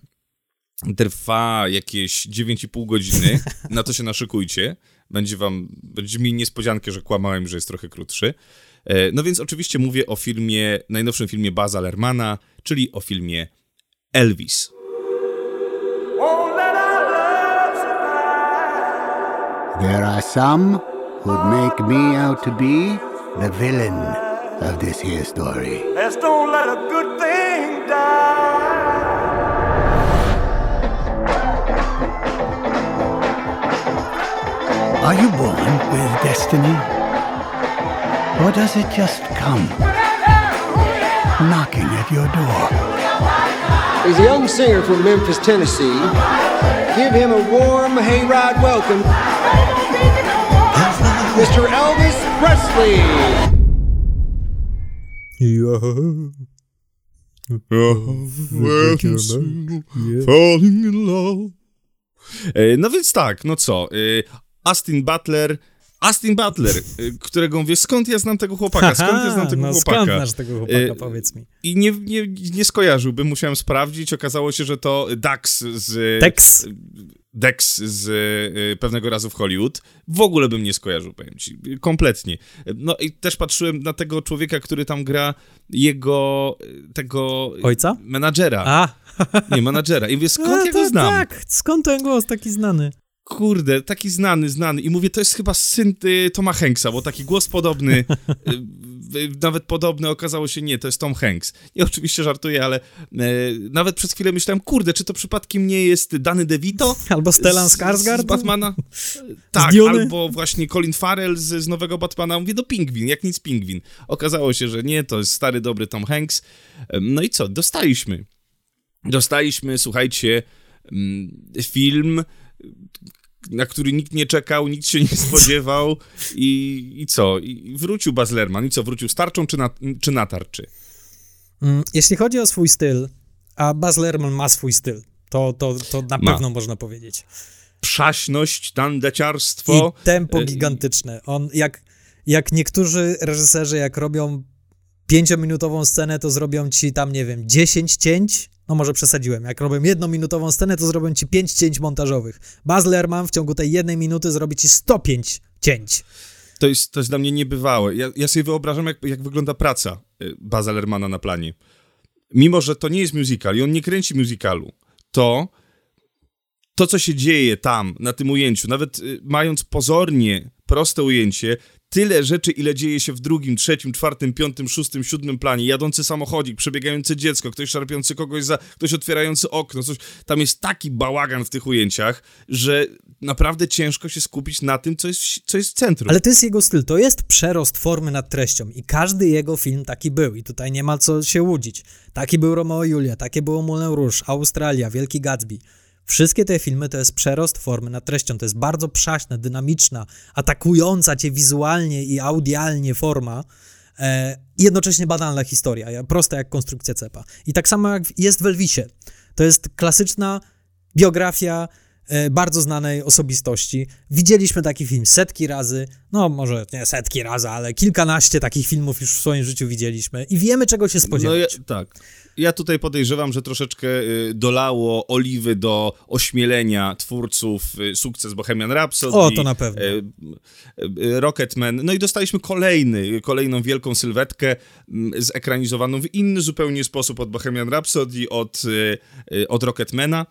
trwa jakieś 9,5 godziny. Na to się naszykujcie będzie wam, będzie mi niespodziankę, że kłamałem, że jest trochę krótszy. E, no więc oczywiście mówię o filmie, najnowszym filmie Baza Lermana, czyli o filmie Elvis. There are some who'd make me out to be the villain of this here story. Let's don't let a good thing die. Are you born with destiny? Or does it just come knocking at your door? He's a young singer from Memphis, Tennessee. Give him a warm hayride welcome. Mr. Elvis Presley. Falling in love. No więc tak, no co, Austin Butler. Austin Butler, y, którego mówię, skąd ja znam tego chłopaka? Skąd ja znam tego no, chłopaka? Skąd znasz tego chłopaka, y, powiedz mi. I nie, nie, nie skojarzyłbym, musiałem sprawdzić. Okazało się, że to Dax z. Dex. Dex z y, pewnego razu w Hollywood. W ogóle bym nie skojarzył, powiem ci. Kompletnie. No i też patrzyłem na tego człowieka, który tam gra jego tego... Ojca? Menadżera. A. Nie, menadżera. I mówię, skąd A, ja go znam? Tak, skąd ten głos taki znany? Kurde, taki znany, znany. I mówię, to jest chyba syn y, Toma Hanksa, bo taki głos podobny, y, y, nawet podobny okazało się, nie, to jest Tom Hanks. I oczywiście żartuję, ale nawet przez chwilę myślałem, kurde, czy to przypadkiem nie jest Danny DeVito? Albo Stellan Skarsgård? Z, z Batmana? tak, albo właśnie Colin Farrell z, z nowego Batmana. Mówię, do no Pingwin, jak nic Pingwin. Okazało się, że nie, to jest stary, dobry Tom Hanks. No i co, dostaliśmy. Dostaliśmy, słuchajcie, film na który nikt nie czekał, nikt się nie spodziewał i, i co? I wrócił Baz Lerman. I co, wrócił starczą czy na, czy na tarczy? Mm, jeśli chodzi o swój styl, a Baz Lerman ma swój styl, to, to, to na ma. pewno można powiedzieć. Przaśność, tandeciarstwo. I tempo e, gigantyczne. On, jak, jak niektórzy reżyserzy, jak robią pięciominutową scenę, to zrobią ci tam, nie wiem, 10 cięć No może przesadziłem. Jak robię jednominutową scenę, to zrobię ci 5 cięć montażowych. Baz Lerman w ciągu tej jednej minuty zrobi ci 105 cięć. To jest, to jest dla mnie niebywałe. Ja, ja sobie wyobrażam, jak, jak wygląda praca y, Baza Lermana na planie. Mimo, że to nie jest musical i on nie kręci musicalu, to to, co się dzieje tam, na tym ujęciu, nawet y, mając pozornie proste ujęcie, tyle rzeczy, ile dzieje się w drugim, trzecim, czwartym, piątym, szóstym, siódmym planie. Jadący samochodzik, przebiegające dziecko, ktoś szarpiący kogoś za, ktoś otwierający okno, coś. Tam jest taki bałagan w tych ujęciach, że naprawdę ciężko się skupić na tym, co jest, co jest w centrum. Ale to jest jego styl, to jest przerost formy nad treścią i każdy jego film taki był i tutaj nie ma co się łudzić. Taki był Romeo i Julia, takie było Moulin Rouge, Australia, Wielki Gatsby. Wszystkie te filmy to jest przerost formy nad treścią. To jest bardzo przaśna, dynamiczna, atakująca cię wizualnie i audialnie forma. E, jednocześnie banalna historia, prosta jak konstrukcja cepa. I tak samo jak jest w Elvisie. To jest klasyczna biografia e, bardzo znanej osobistości. Widzieliśmy taki film setki razy, no może nie setki razy, ale kilkanaście takich filmów już w swoim życiu widzieliśmy i wiemy czego się spodziewać. No tak. Ja tutaj podejrzewam, że troszeczkę y, dolało oliwy do ośmielenia twórców y, sukces Bohemian Rhapsody. O, to na pewno. Y, Rocketman. No i dostaliśmy kolejny, kolejną wielką sylwetkę zekranizowaną w inny zupełnie sposób od Bohemian Rhapsody, od, od Rocketmana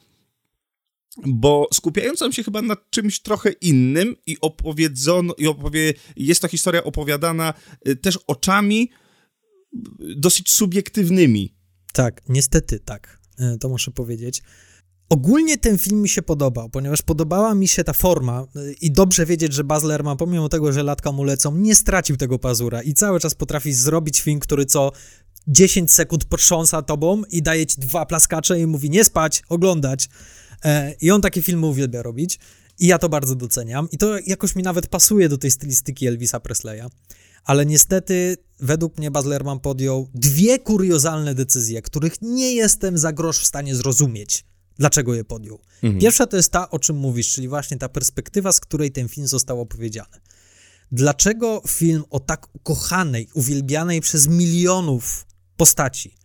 bo skupiając się chyba na czymś trochę innym i opowiedzono, i opowie, jest to historia opowiadana też oczami dosyć subiektywnymi tak, niestety tak, e, to muszę powiedzieć. Ogólnie ten film mi się podobał, ponieważ podobała mi się ta forma e, i dobrze wiedzieć, że Baz Luhrmann, pomimo tego, że latka mu lecą, nie stracił tego pazura i cały czas potrafi zrobić film, który co 10 sekund potrząsa tobą i daje ci dwa plaskacze i mówi nie spać, oglądać. E, I on takie filmy uwielbia robić i ja to bardzo doceniam i to jakoś mi nawet pasuje do tej stylistyki Elvisa Presleya ale niestety według mnie Baz Luhrmann podjął dwie kuriozalne decyzje, których nie jestem za grosz w stanie zrozumieć, dlaczego je podjął. Mhm. Pierwsza to jest ta, o czym mówisz, czyli właśnie ta perspektywa, z której ten film został opowiedziany. Dlaczego film o tak ukochanej, uwielbianej przez milionów postaci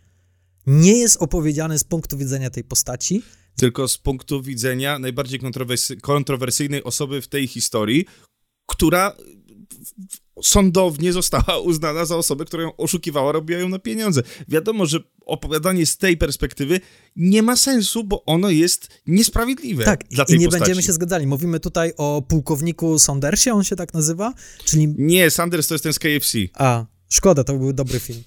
nie jest opowiedziany z punktu widzenia tej postaci, tylko z punktu widzenia najbardziej kontrowersyjnej osoby w tej historii, która sądownie została uznana za osobę, która ją oszukiwała, robiła ją na pieniądze. Wiadomo, że opowiadanie z tej perspektywy nie ma sensu, bo ono jest niesprawiedliwe tak, dla tej i nie postaci. będziemy się zgadzali. Mówimy tutaj o pułkowniku Sandersie, on się tak nazywa? Czyli... Nie, Sanders to jest ten z KFC. A, szkoda, to był dobry film.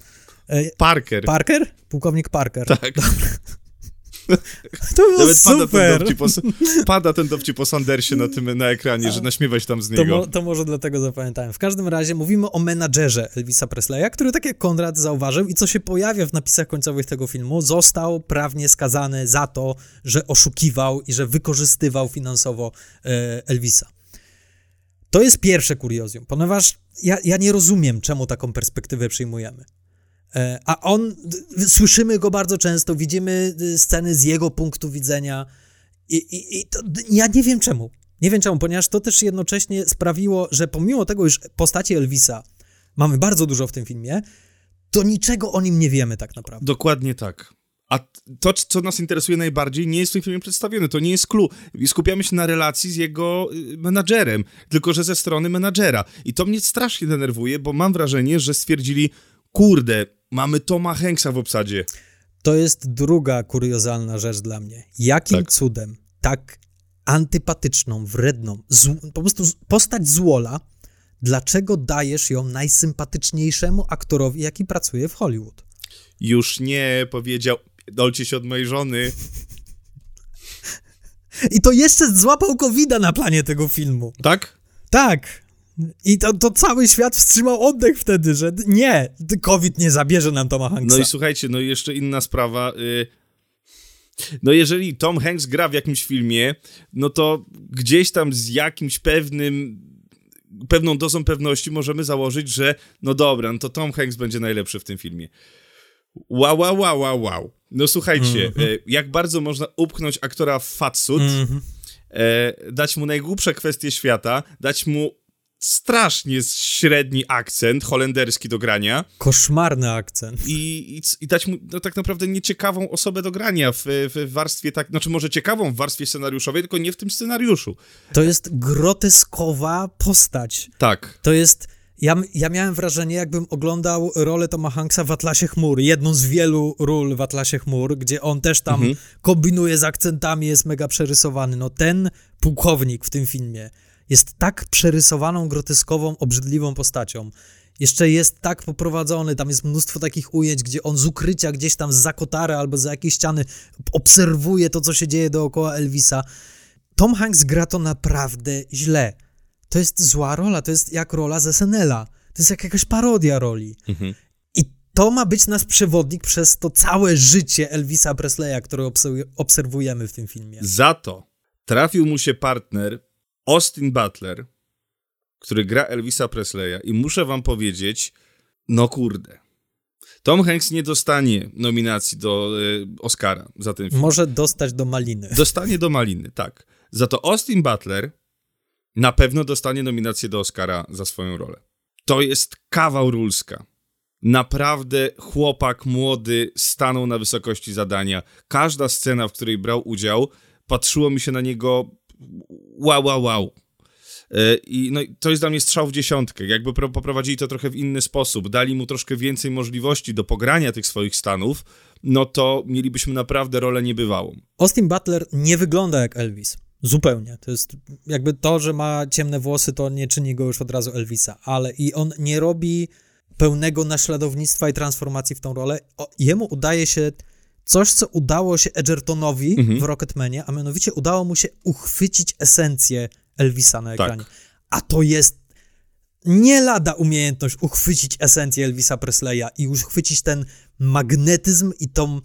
E, Parker. Parker? Pułkownik Parker. Tak. To było Nawet super. Pada ten, dowcip o, pada ten dowcip o Sandersie na, tym, na ekranie, że naśmiewać tam z niego. To, mo, to, może dlatego zapamiętałem. W każdym razie mówimy o menadżerze Elvisa Presleya, który, tak jak Konrad zauważył i co się pojawia w napisach końcowych tego filmu, został prawnie skazany za to, że oszukiwał i że wykorzystywał finansowo e, Elvisa. To jest pierwsze kuriozum, ponieważ ja, ja nie rozumiem, czemu taką perspektywę przyjmujemy. E, a on, słyszymy go bardzo często, widzimy y, sceny z jego punktu widzenia i, i, i to, ja nie wiem czemu. Nie wiem czemu, ponieważ to też jednocześnie sprawiło, że pomimo tego, iż postaci Elvisa mamy bardzo dużo w tym filmie, to niczego o nim nie wiemy tak naprawdę. Dokładnie tak. A to, co nas interesuje najbardziej, nie jest w tym filmie przedstawione. To nie jest clue. Skupiamy się na relacji z jego y, menadżerem, tylko że ze strony menadżera. I to mnie strasznie denerwuje, bo mam wrażenie, że stwierdzili, kurde, mamy Toma Hanksa w obsadzie. To jest druga kuriozalna rzecz dla mnie. Jakim tak. cudem tak antypatyczną, wredną, po prostu postać złola, dlaczego dajesz ją najsympatyczniejszemu aktorowi, jaki pracuje w Hollywood? Już nie powiedział, dolcie się od mojej żony. I to jeszcze złapał covid na planie tego filmu. Tak? Tak. I to, to cały świat wstrzymał oddech wtedy, że nie, COVID nie zabierze nam Toma Hanksa. No i słuchajcie, no i jeszcze inna sprawa. Y, no jeżeli Tom Hanks gra w jakimś filmie, no to gdzieś tam z jakimś pewnym pewną dozą pewności możemy założyć, że no dobra, no to Tom Hanks będzie najlepszy w tym filmie. Wow, wow, wow, wow, wow. No słuchajcie, mm -hmm. jak bardzo można upchnąć aktora w fatsuit, mm -hmm. dać mu najgłupsze kwestie świata, dać mu strasznie średni akcent holenderski do grania. Koszmarny akcent. I, i, i dać mu no, tak naprawdę nieciekawą osobę do grania w, w warstwie tak, znaczy może ciekawą w warstwie scenariuszowej, tylko nie w tym scenariuszu. To jest groteskowa postać. Tak. To jest ja, ja miałem wrażenie, jakbym oglądał rolę Toma Hanksa w Atlasie Chmur, jedną z wielu ról w Atlasie Chmur, gdzie on też tam mhm. kombinuje z akcentami, jest mega przerysowany. No ten pułkownik w tym filmie jest tak przerysowaną, groteskową, obrzydliwą postacią. Jeszcze jest tak poprowadzony, tam jest mnóstwo takich ujęć, gdzie on z ukrycia gdzieś tam z kotary albo za jakiejś ściany obserwuje to, co się dzieje dookoła Elvisa. Tom Hanks gra to naprawdę źle to jest zła rola, to jest jak rola z SNL-a. To jest jak jakaś parodia roli. Mhm. I to ma być nasz przewodnik przez to całe życie Elvisa Presleya, które obserwujemy w tym filmie. Za to trafił mu się partner Austin Butler, który gra Elvisa Presleya i muszę wam powiedzieć, no kurde. Tom Hanks nie dostanie nominacji do y, Oscara za ten film. Może dostać do Maliny. Dostanie do Maliny, tak. Za to Austin Butler na pewno dostanie nominację do Oscara za swoją rolę. To jest kawał rulska. Naprawdę chłopak młody stanął na wysokości zadania. Każda scena, w której brał udział, patrzyło mi się na niego wow, wow, wow. E, I no, to jest dla mnie strzał w dziesiątkę. Jakby poprowadzili to trochę w inny sposób, dali mu troszkę więcej możliwości do pogrania tych swoich stanów, no to mielibyśmy naprawdę rolę niebywałą. Austin Butler nie wygląda jak Elvis. Zupełnie. To jest jakby to, że ma ciemne włosy, to nie czyni go już od razu Elvisa, ale i on nie robi pełnego naśladownictwa i transformacji w tą rolę. O, jemu udaje się coś, co udało się Edgertonowi mhm. w Rocketmanie, a mianowicie udało mu się uchwycić esencję Elvisa na ekranie. Tak. A to jest nie lada umiejętność uchwycić esencję Elvisa Presleya i uchwycić ten magnetyzm i tą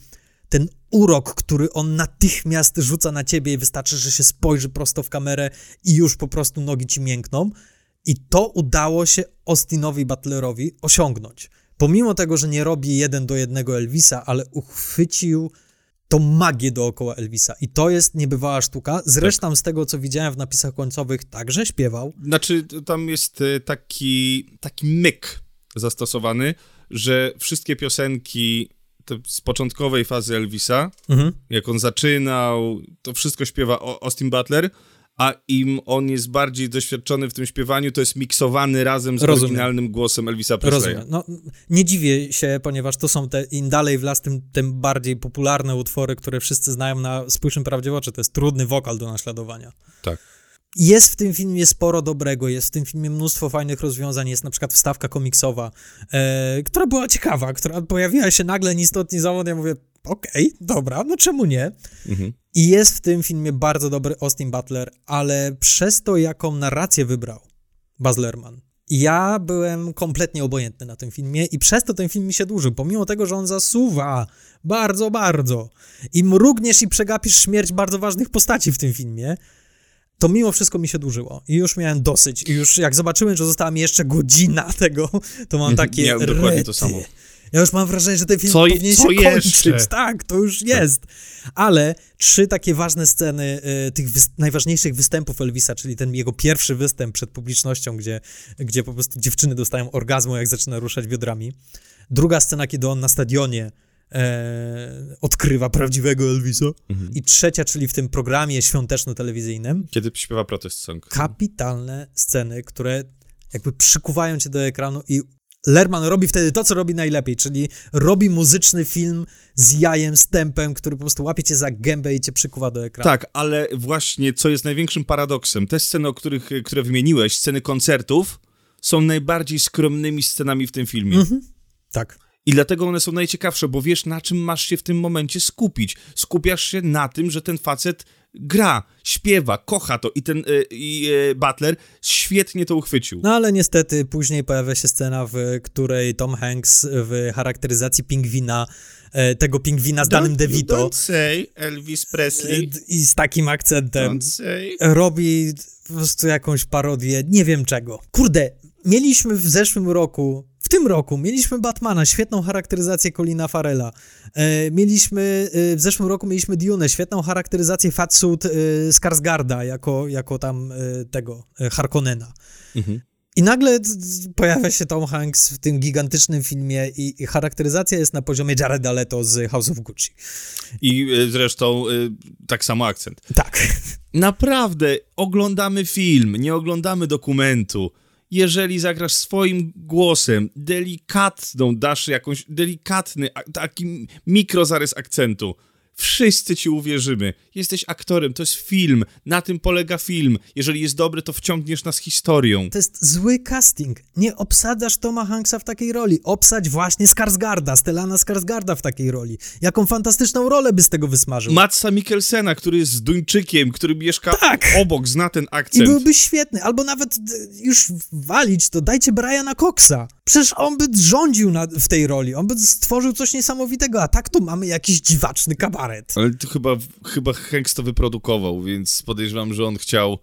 ten urok, który on natychmiast rzuca na ciebie i wystarczy, że się spojrzy prosto w kamerę i już po prostu nogi ci miękną. I to udało się Austinowi Butlerowi osiągnąć. Pomimo tego, że nie robi jeden do jednego Elvisa, ale uchwycił tą magię dookoła Elvisa. I to jest niebywała sztuka. Zresztą tak. z tego, co widziałem w napisach końcowych, także śpiewał. Znaczy, tam jest e, taki, taki myk zastosowany, że wszystkie piosenki z początkowej fazy Elvisa, mhm. jak on zaczynał, to wszystko śpiewa Austin Butler, a im on jest bardziej doświadczony w tym śpiewaniu, to jest miksowany razem z Rozumiem. oryginalnym głosem Elvisa Presleya. Rozumiem. No, nie dziwię się, ponieważ to są te, im dalej w las, tym, tym bardziej popularne utwory, które wszyscy znają na Spójrzmy Prawdzie w oczy. To jest trudny wokal do naśladowania. Tak. Jest w tym filmie sporo dobrego, jest w tym filmie mnóstwo fajnych rozwiązań, jest na przykład wstawka komiksowa, e, która była ciekawa, która pojawiła się nagle ni stąd, ni zowąd, ja mówię, okej, okay, dobra, no czemu nie? Mhm. I jest w tym filmie bardzo dobry Austin Butler, ale przez to, jaką narrację wybrał Baz Luhrmann, ja byłem kompletnie obojętny na tym filmie i przez to ten film mi się dłużył, pomimo tego, że on zasuwa bardzo, bardzo i mrugniesz i przegapisz śmierć bardzo ważnych postaci w tym filmie, to mimo wszystko mi się dłużyło i już miałem dosyć. I już jak zobaczyłem, że została mi jeszcze godzina tego, to mam takie Miałem rety. dokładnie to samo. Ja już mam wrażenie, że ten film co, powinien co się kończyć. Jeszcze? Tak, to już jest. Ale trzy takie ważne sceny y, tych wy najważniejszych występów Elvisa, czyli ten jego pierwszy występ przed publicznością, gdzie, gdzie po prostu dziewczyny dostają orgazmu, jak zaczyna ruszać biodrami. Druga scena, kiedy on na stadionie e, odkrywa prawdziwego Elvisa. Mhm. I trzecia, czyli w tym programie świąteczno-telewizyjnym. Kiedy śpiewa protest song. Kapitalne sceny, które jakby przykuwają cię do ekranu i Lerman robi wtedy to, co robi najlepiej, czyli robi muzyczny film z jajem, z tempem, który po prostu łapie cię za gębę i cię przykuwa do ekranu. Tak, ale właśnie co jest największym paradoksem, te sceny, o których, które wymieniłeś, sceny koncertów, są najbardziej skromnymi scenami w tym filmie. Mhm. Tak. I dlatego one są najciekawsze, bo wiesz, na czym masz się w tym momencie skupić. Skupiasz się na tym, że ten facet gra, śpiewa, kocha to i ten y, y, Butler świetnie to uchwycił. No ale niestety później pojawia się scena, w której Tom Hanks w charakteryzacji pingwina e, tego pingwina z danym DeVito. Don't say Elvis Presley. I z takim akcentem robi po prostu jakąś parodię, nie wiem czego. Kurde, mieliśmy w zeszłym roku w tym roku mieliśmy Batmana, świetną charakteryzację Colina Farela. E, mieliśmy, e, w zeszłym roku mieliśmy Dune, świetną charakteryzację Fatsuit e, Skarsgarda jako, jako tam e, tego e, Harkonnena. Mhm. I nagle pojawia się Tom Hanks w tym gigantycznym filmie i, i charakteryzacja jest na poziomie Jareda Leto z House of Gucci. I y, zresztą tak samo akcent. Tak. Naprawdę, oglądamy film, nie oglądamy dokumentu. Jeżeli zagrasz swoim głosem, delikatną, dasz jakąś delikatny, taki mikrozarys akcentu, Wszyscy ci uwierzymy. Jesteś aktorem, to jest film. Na tym polega film. Jeżeli jest dobry, to wciągniesz nas historią. To jest zły casting. Nie obsadzasz Toma Hanksa w takiej roli. Obsadź właśnie Skarsgarda, Stellana Skarsgarda w takiej roli. Jaką fantastyczną rolę by z tego wysmażył. Matsa Mikkelsena, który jest Duńczykiem, który mieszka tak. obok, zna ten akcent. I byłby świetny. Albo nawet już walić to, dajcie Briana Coxa. Przecież on by rządził na, w tej roli. On by stworzył coś niesamowitego, a tak tu mamy jakiś dziwaczny kabaret kabaret. Ale to chyba, chyba Hanks to wyprodukował, więc podejrzewam, że on chciał...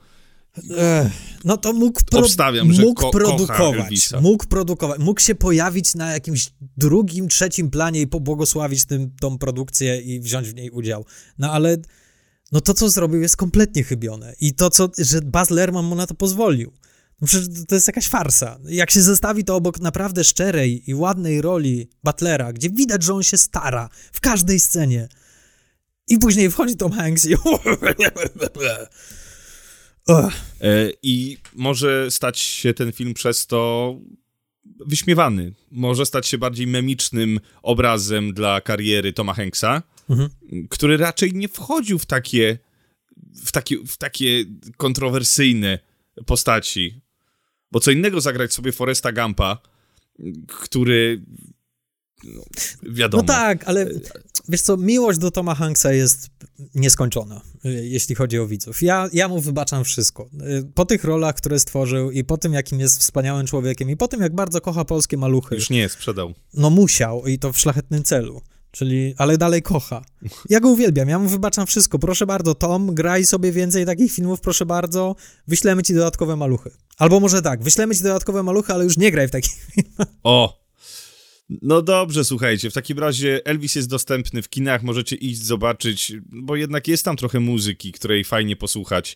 Ech, no to mógł, pro... Obstawiam, że mógł ko produkować, mógł produkować, mógł się pojawić na jakimś drugim, trzecim planie i pobłogosławić tym, tą produkcję i wziąć w niej udział. No ale no to, co zrobił, jest kompletnie chybione. I to, co, że Baz Lerman mu na to pozwolił. No przecież to jest jakaś farsa. Jak się zestawi to obok naprawdę szczerej i ładnej roli Butlera, gdzie widać, że on się stara w każdej scenie, i później wchodzi Tom Hanks i... E, I może stać się ten film przez to wyśmiewany. Może stać się bardziej memicznym obrazem dla kariery Toma Hanksa, mhm. który raczej nie wchodził w takie, w takie, w takie kontrowersyjne postaci. Bo co innego zagrać sobie Foresta Gampa, który no, wiadomo. No tak, ale wiesz co, miłość do Toma Hanksa jest nieskończona, jeśli chodzi o widzów. Ja, ja mu wybaczam wszystko. Po tych rolach, które stworzył i po tym, jakim jest wspaniałym człowiekiem i po tym, jak bardzo kocha polskie maluchy. Już nie, sprzedał. No musiał i to w szlachetnym celu. Czyli, ale dalej kocha. Ja go uwielbiam, ja mu wybaczam wszystko. Proszę bardzo, Tom, graj sobie więcej takich filmów, proszę bardzo. Wyślemy ci dodatkowe maluchy. Albo może tak, wyślemy ci dodatkowe maluchy, ale już nie graj w takich filmach. O, no dobrze, słuchajcie, w takim razie Elvis jest dostępny w kinach, możecie iść zobaczyć, bo jednak jest tam trochę muzyki, której fajnie posłuchać, e,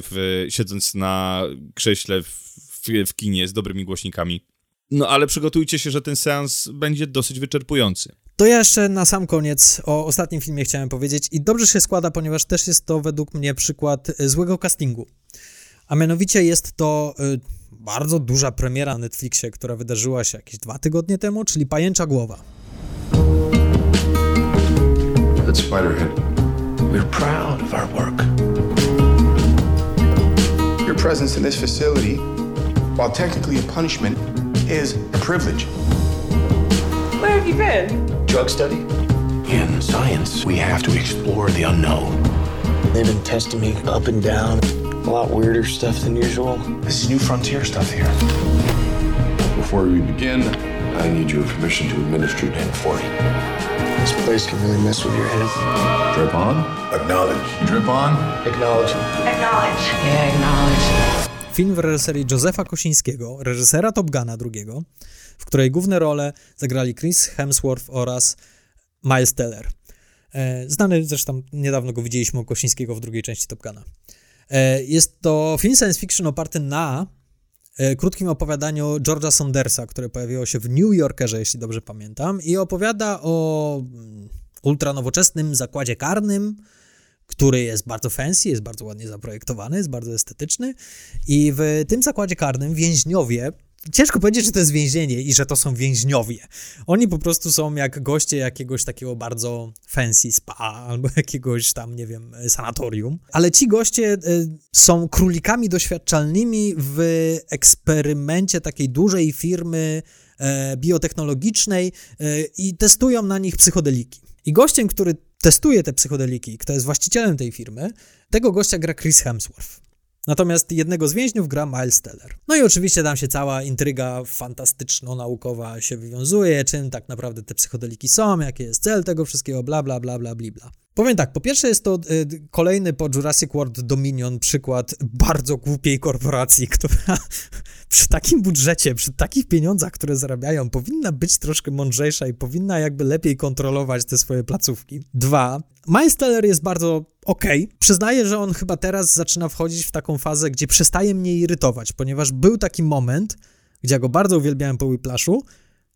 w, siedząc na krześle w, w, w kinie z dobrymi głośnikami. No ale przygotujcie się, że ten seans będzie dosyć wyczerpujący. To ja jeszcze na sam koniec o ostatnim filmie chciałem powiedzieć i dobrze się składa, ponieważ też jest to według mnie przykład złego castingu. A mianowicie jest to y, bardzo duża premiera na Netflixie, która wydarzyła się jakieś dwa tygodnie temu, czyli Pajęcza Głowa. At Spiderhead, we're proud of our work. Your presence in this facility, while technically a punishment, is a privilege. Where have you been? Drug study. In science, we have to explore the unknown. They've been testing me up and down. A lot weirder stuff than usual. This is new frontier stuff here. Before we begin, I need your permission to administer 1040. This place can really mess with your head. Drip on. Acknowledge. Drip on. Acknowledge. Acknowledge. Yeah, acknowledge. Film w reżyserii Józefa Kosińskiego, reżysera Top Guna drugiego, w której główne role zagrali Chris Hemsworth oraz Miles Teller. E, znany zresztą, niedawno go widzieliśmy u Kosińskiego w drugiej części Top Guna. E, jest to film science fiction oparty na e, krótkim opowiadaniu George'a Saundersa, które pojawiło się w New Yorkerze, jeśli dobrze pamiętam, i opowiada o mm, ultranowoczesnym zakładzie karnym, który jest bardzo fancy, jest bardzo ładnie zaprojektowany, jest bardzo estetyczny i w tym zakładzie karnym więźniowie ciężko powiedzieć, że to jest więzienie i że to są więźniowie. Oni po prostu są jak goście jakiegoś takiego bardzo fancy spa albo jakiegoś tam, nie wiem, sanatorium. Ale ci goście y, są królikami doświadczalnymi w eksperymencie takiej dużej firmy e, biotechnologicznej e, i testują na nich psychodeliki. I gościem, który testuje te psychodeliki, kto jest właścicielem tej firmy, tego gościa gra Chris Hemsworth. Natomiast jednego z więźniów gra Miles Teller. No i oczywiście tam się cała intryga fantastyczno-naukowa się wywiązuje, czym tak naprawdę te psychodeliki są, jaki jest cel tego wszystkiego, bla, bla, bla, bla, bla. Powiem tak, po pierwsze jest to y, kolejny po Jurassic World Dominion przykład bardzo głupiej korporacji, która przy takim budżecie, przy takich pieniądzach, które zarabiają, powinna być troszkę mądrzejsza i powinna jakby lepiej kontrolować te swoje placówki. Dwa, Miles Teller jest bardzo okej. Okay. Przyznaję, że on chyba teraz zaczyna wchodzić w taką fazę, gdzie przestaje mnie irytować, ponieważ był taki moment, gdzie ja go bardzo uwielbiałem po Whiplashu,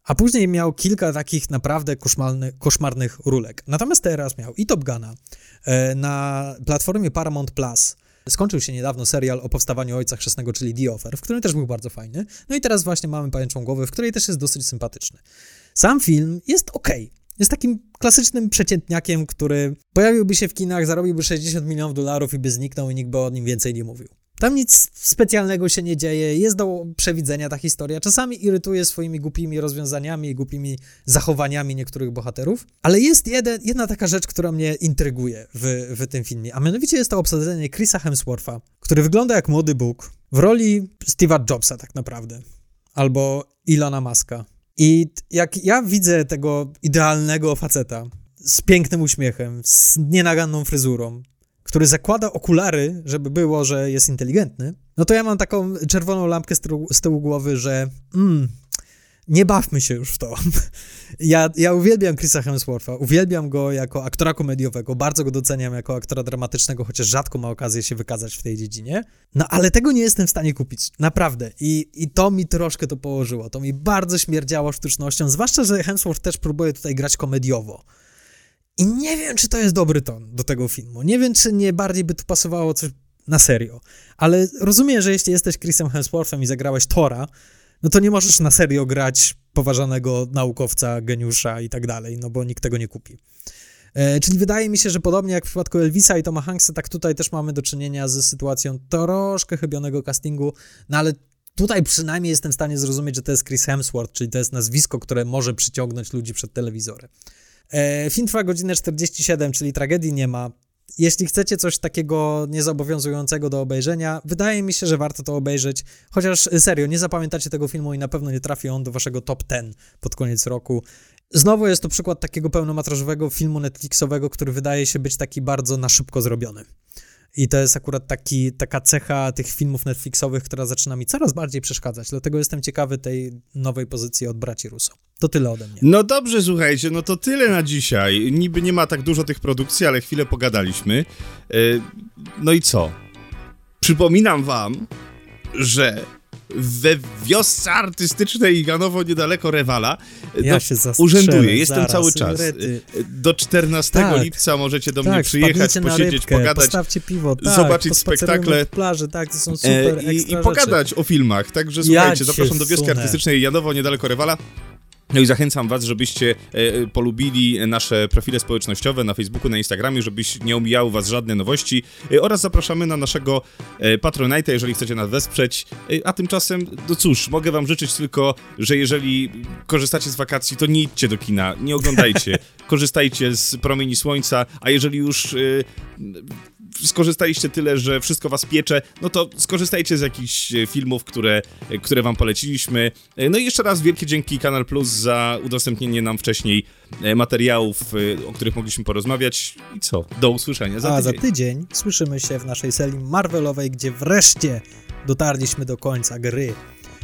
a później miał kilka takich naprawdę koszmarnych, rulek. Natomiast teraz miał i Top Guna e, na platformie Paramount Plus. Skończył się niedawno serial o powstawaniu Ojca Chrzestnego, czyli The Offer, w którym też był bardzo fajny. No i teraz właśnie mamy Pajęczą Głowę, w której też jest dosyć sympatyczny. Sam film jest ok. Jest takim klasycznym przeciętniakiem, który pojawiłby się w kinach, zarobiłby 60 milionów dolarów i by zniknął i nikt by o nim więcej nie mówił. Tam nic specjalnego się nie dzieje, jest do przewidzenia ta historia. Czasami irytuje swoimi głupimi rozwiązaniami i głupimi zachowaniami niektórych bohaterów, ale jest jeden, jedna taka rzecz, która mnie intryguje w, w tym filmie, a mianowicie jest to obsadzenie Chrisa Hemswortha, który wygląda jak młody Bóg w roli Steve'a Jobsa tak naprawdę, albo Ilona Maska. I jak ja widzę tego idealnego faceta z pięknym uśmiechem, z nienaganną fryzurą, który zakłada okulary, żeby było, że jest inteligentny, no to ja mam taką czerwoną lampkę z tyłu, z tyłu głowy, że mm, nie bawmy się już w to. Ja, ja uwielbiam Chrisa Hemswortha, uwielbiam go jako aktora komediowego, bardzo go doceniam jako aktora dramatycznego, chociaż rzadko ma okazję się wykazać w tej dziedzinie. No ale tego nie jestem w stanie kupić, naprawdę. I, I to mi troszkę to położyło. To mi bardzo śmierdziało sztucznością, zwłaszcza, że Hemsworth też próbuje tutaj grać komediowo. I nie wiem, czy to jest dobry ton do tego filmu. Nie wiem, czy nie bardziej by tu pasowało coś na serio. Ale rozumiem, że jeśli jesteś Chrisem Hemsworthem i zagrałeś Tora, no to nie możesz na serio grać poważanego naukowca, geniusza i tak dalej, no bo nikt tego nie kupi. E, czyli wydaje mi się, że podobnie jak w przypadku Elvisa i Toma Hanksa, tak tutaj też mamy do czynienia z sytuacją troszkę chybionego castingu, no ale tutaj przynajmniej jestem w stanie zrozumieć, że to jest Chris Hemsworth, czyli to jest nazwisko, które może przyciągnąć ludzi przed telewizorem. E, film trwa godzinę 47, czyli tragedii nie ma. Jeśli chcecie coś takiego niezobowiązującego do obejrzenia, wydaje mi się, że warto to obejrzeć. Chociaż serio, nie zapamiętacie tego filmu i na pewno nie trafi on do waszego top 10 pod koniec roku. Znowu jest to przykład takiego pełnometrażowego filmu Netflixowego, który wydaje się być taki bardzo na szybko zrobiony. I to jest akurat taki, taka cecha tych filmów Netflixowych, która zaczyna mi coraz bardziej przeszkadzać. Dlatego jestem ciekawy tej nowej pozycji od braci Russo. To tyle ode mnie. No dobrze, słuchajcie, no to tyle na dzisiaj. Niby nie ma tak dużo tych produkcji, ale chwilę pogadaliśmy. E, no i co? Przypominam wam, że we wiosce artystycznej Janowo niedaleko Rewala. Ja do, się Urzęduję, jestem zaraz, cały czas. Rety. Do 14 tak, lipca możecie do tak, mnie przyjechać, posiedzieć, rybkę, pogadać, piwo, tak, zobaczyć spektakle. plaży, tak, to są super e, i, i pogadać o filmach. Także słuchajcie, ja zapraszam do wioski sunę. artystycznej Janowo niedaleko Rewala. No i zachęcam Was, żebyście e, polubili nasze profile społecznościowe na Facebooku, na Instagramie, żebyś nie omijały Was żadne nowości e, oraz zapraszamy na naszego e, Patronite'a, jeżeli chcecie nas wesprzeć. E, a tymczasem, no cóż, mogę Wam życzyć tylko, że jeżeli korzystacie z wakacji, to nie idźcie do kina, nie oglądajcie, korzystajcie z promieni słońca, a jeżeli już e, skorzystaliście tyle, że wszystko was piecze, no to skorzystajcie z jakichś e, filmów, które, e, które wam poleciliśmy. E, no i jeszcze raz wielkie dzięki Kanal Plus za udostępnienie nam wcześniej materiałów, o których mogliśmy porozmawiać. I co? Do usłyszenia za A tydzień. za tydzień słyszymy się w naszej serii Marvelowej, gdzie wreszcie dotarliśmy do końca gry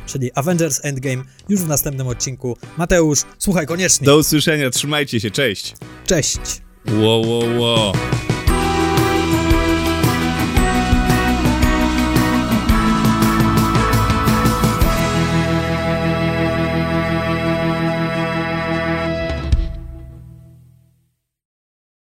czyli Avengers Endgame, już w następnym odcinku. Mateusz, słuchaj koniecznie. Do usłyszenia, trzymajcie się, cześć. Cześć. Wow, wow, wow.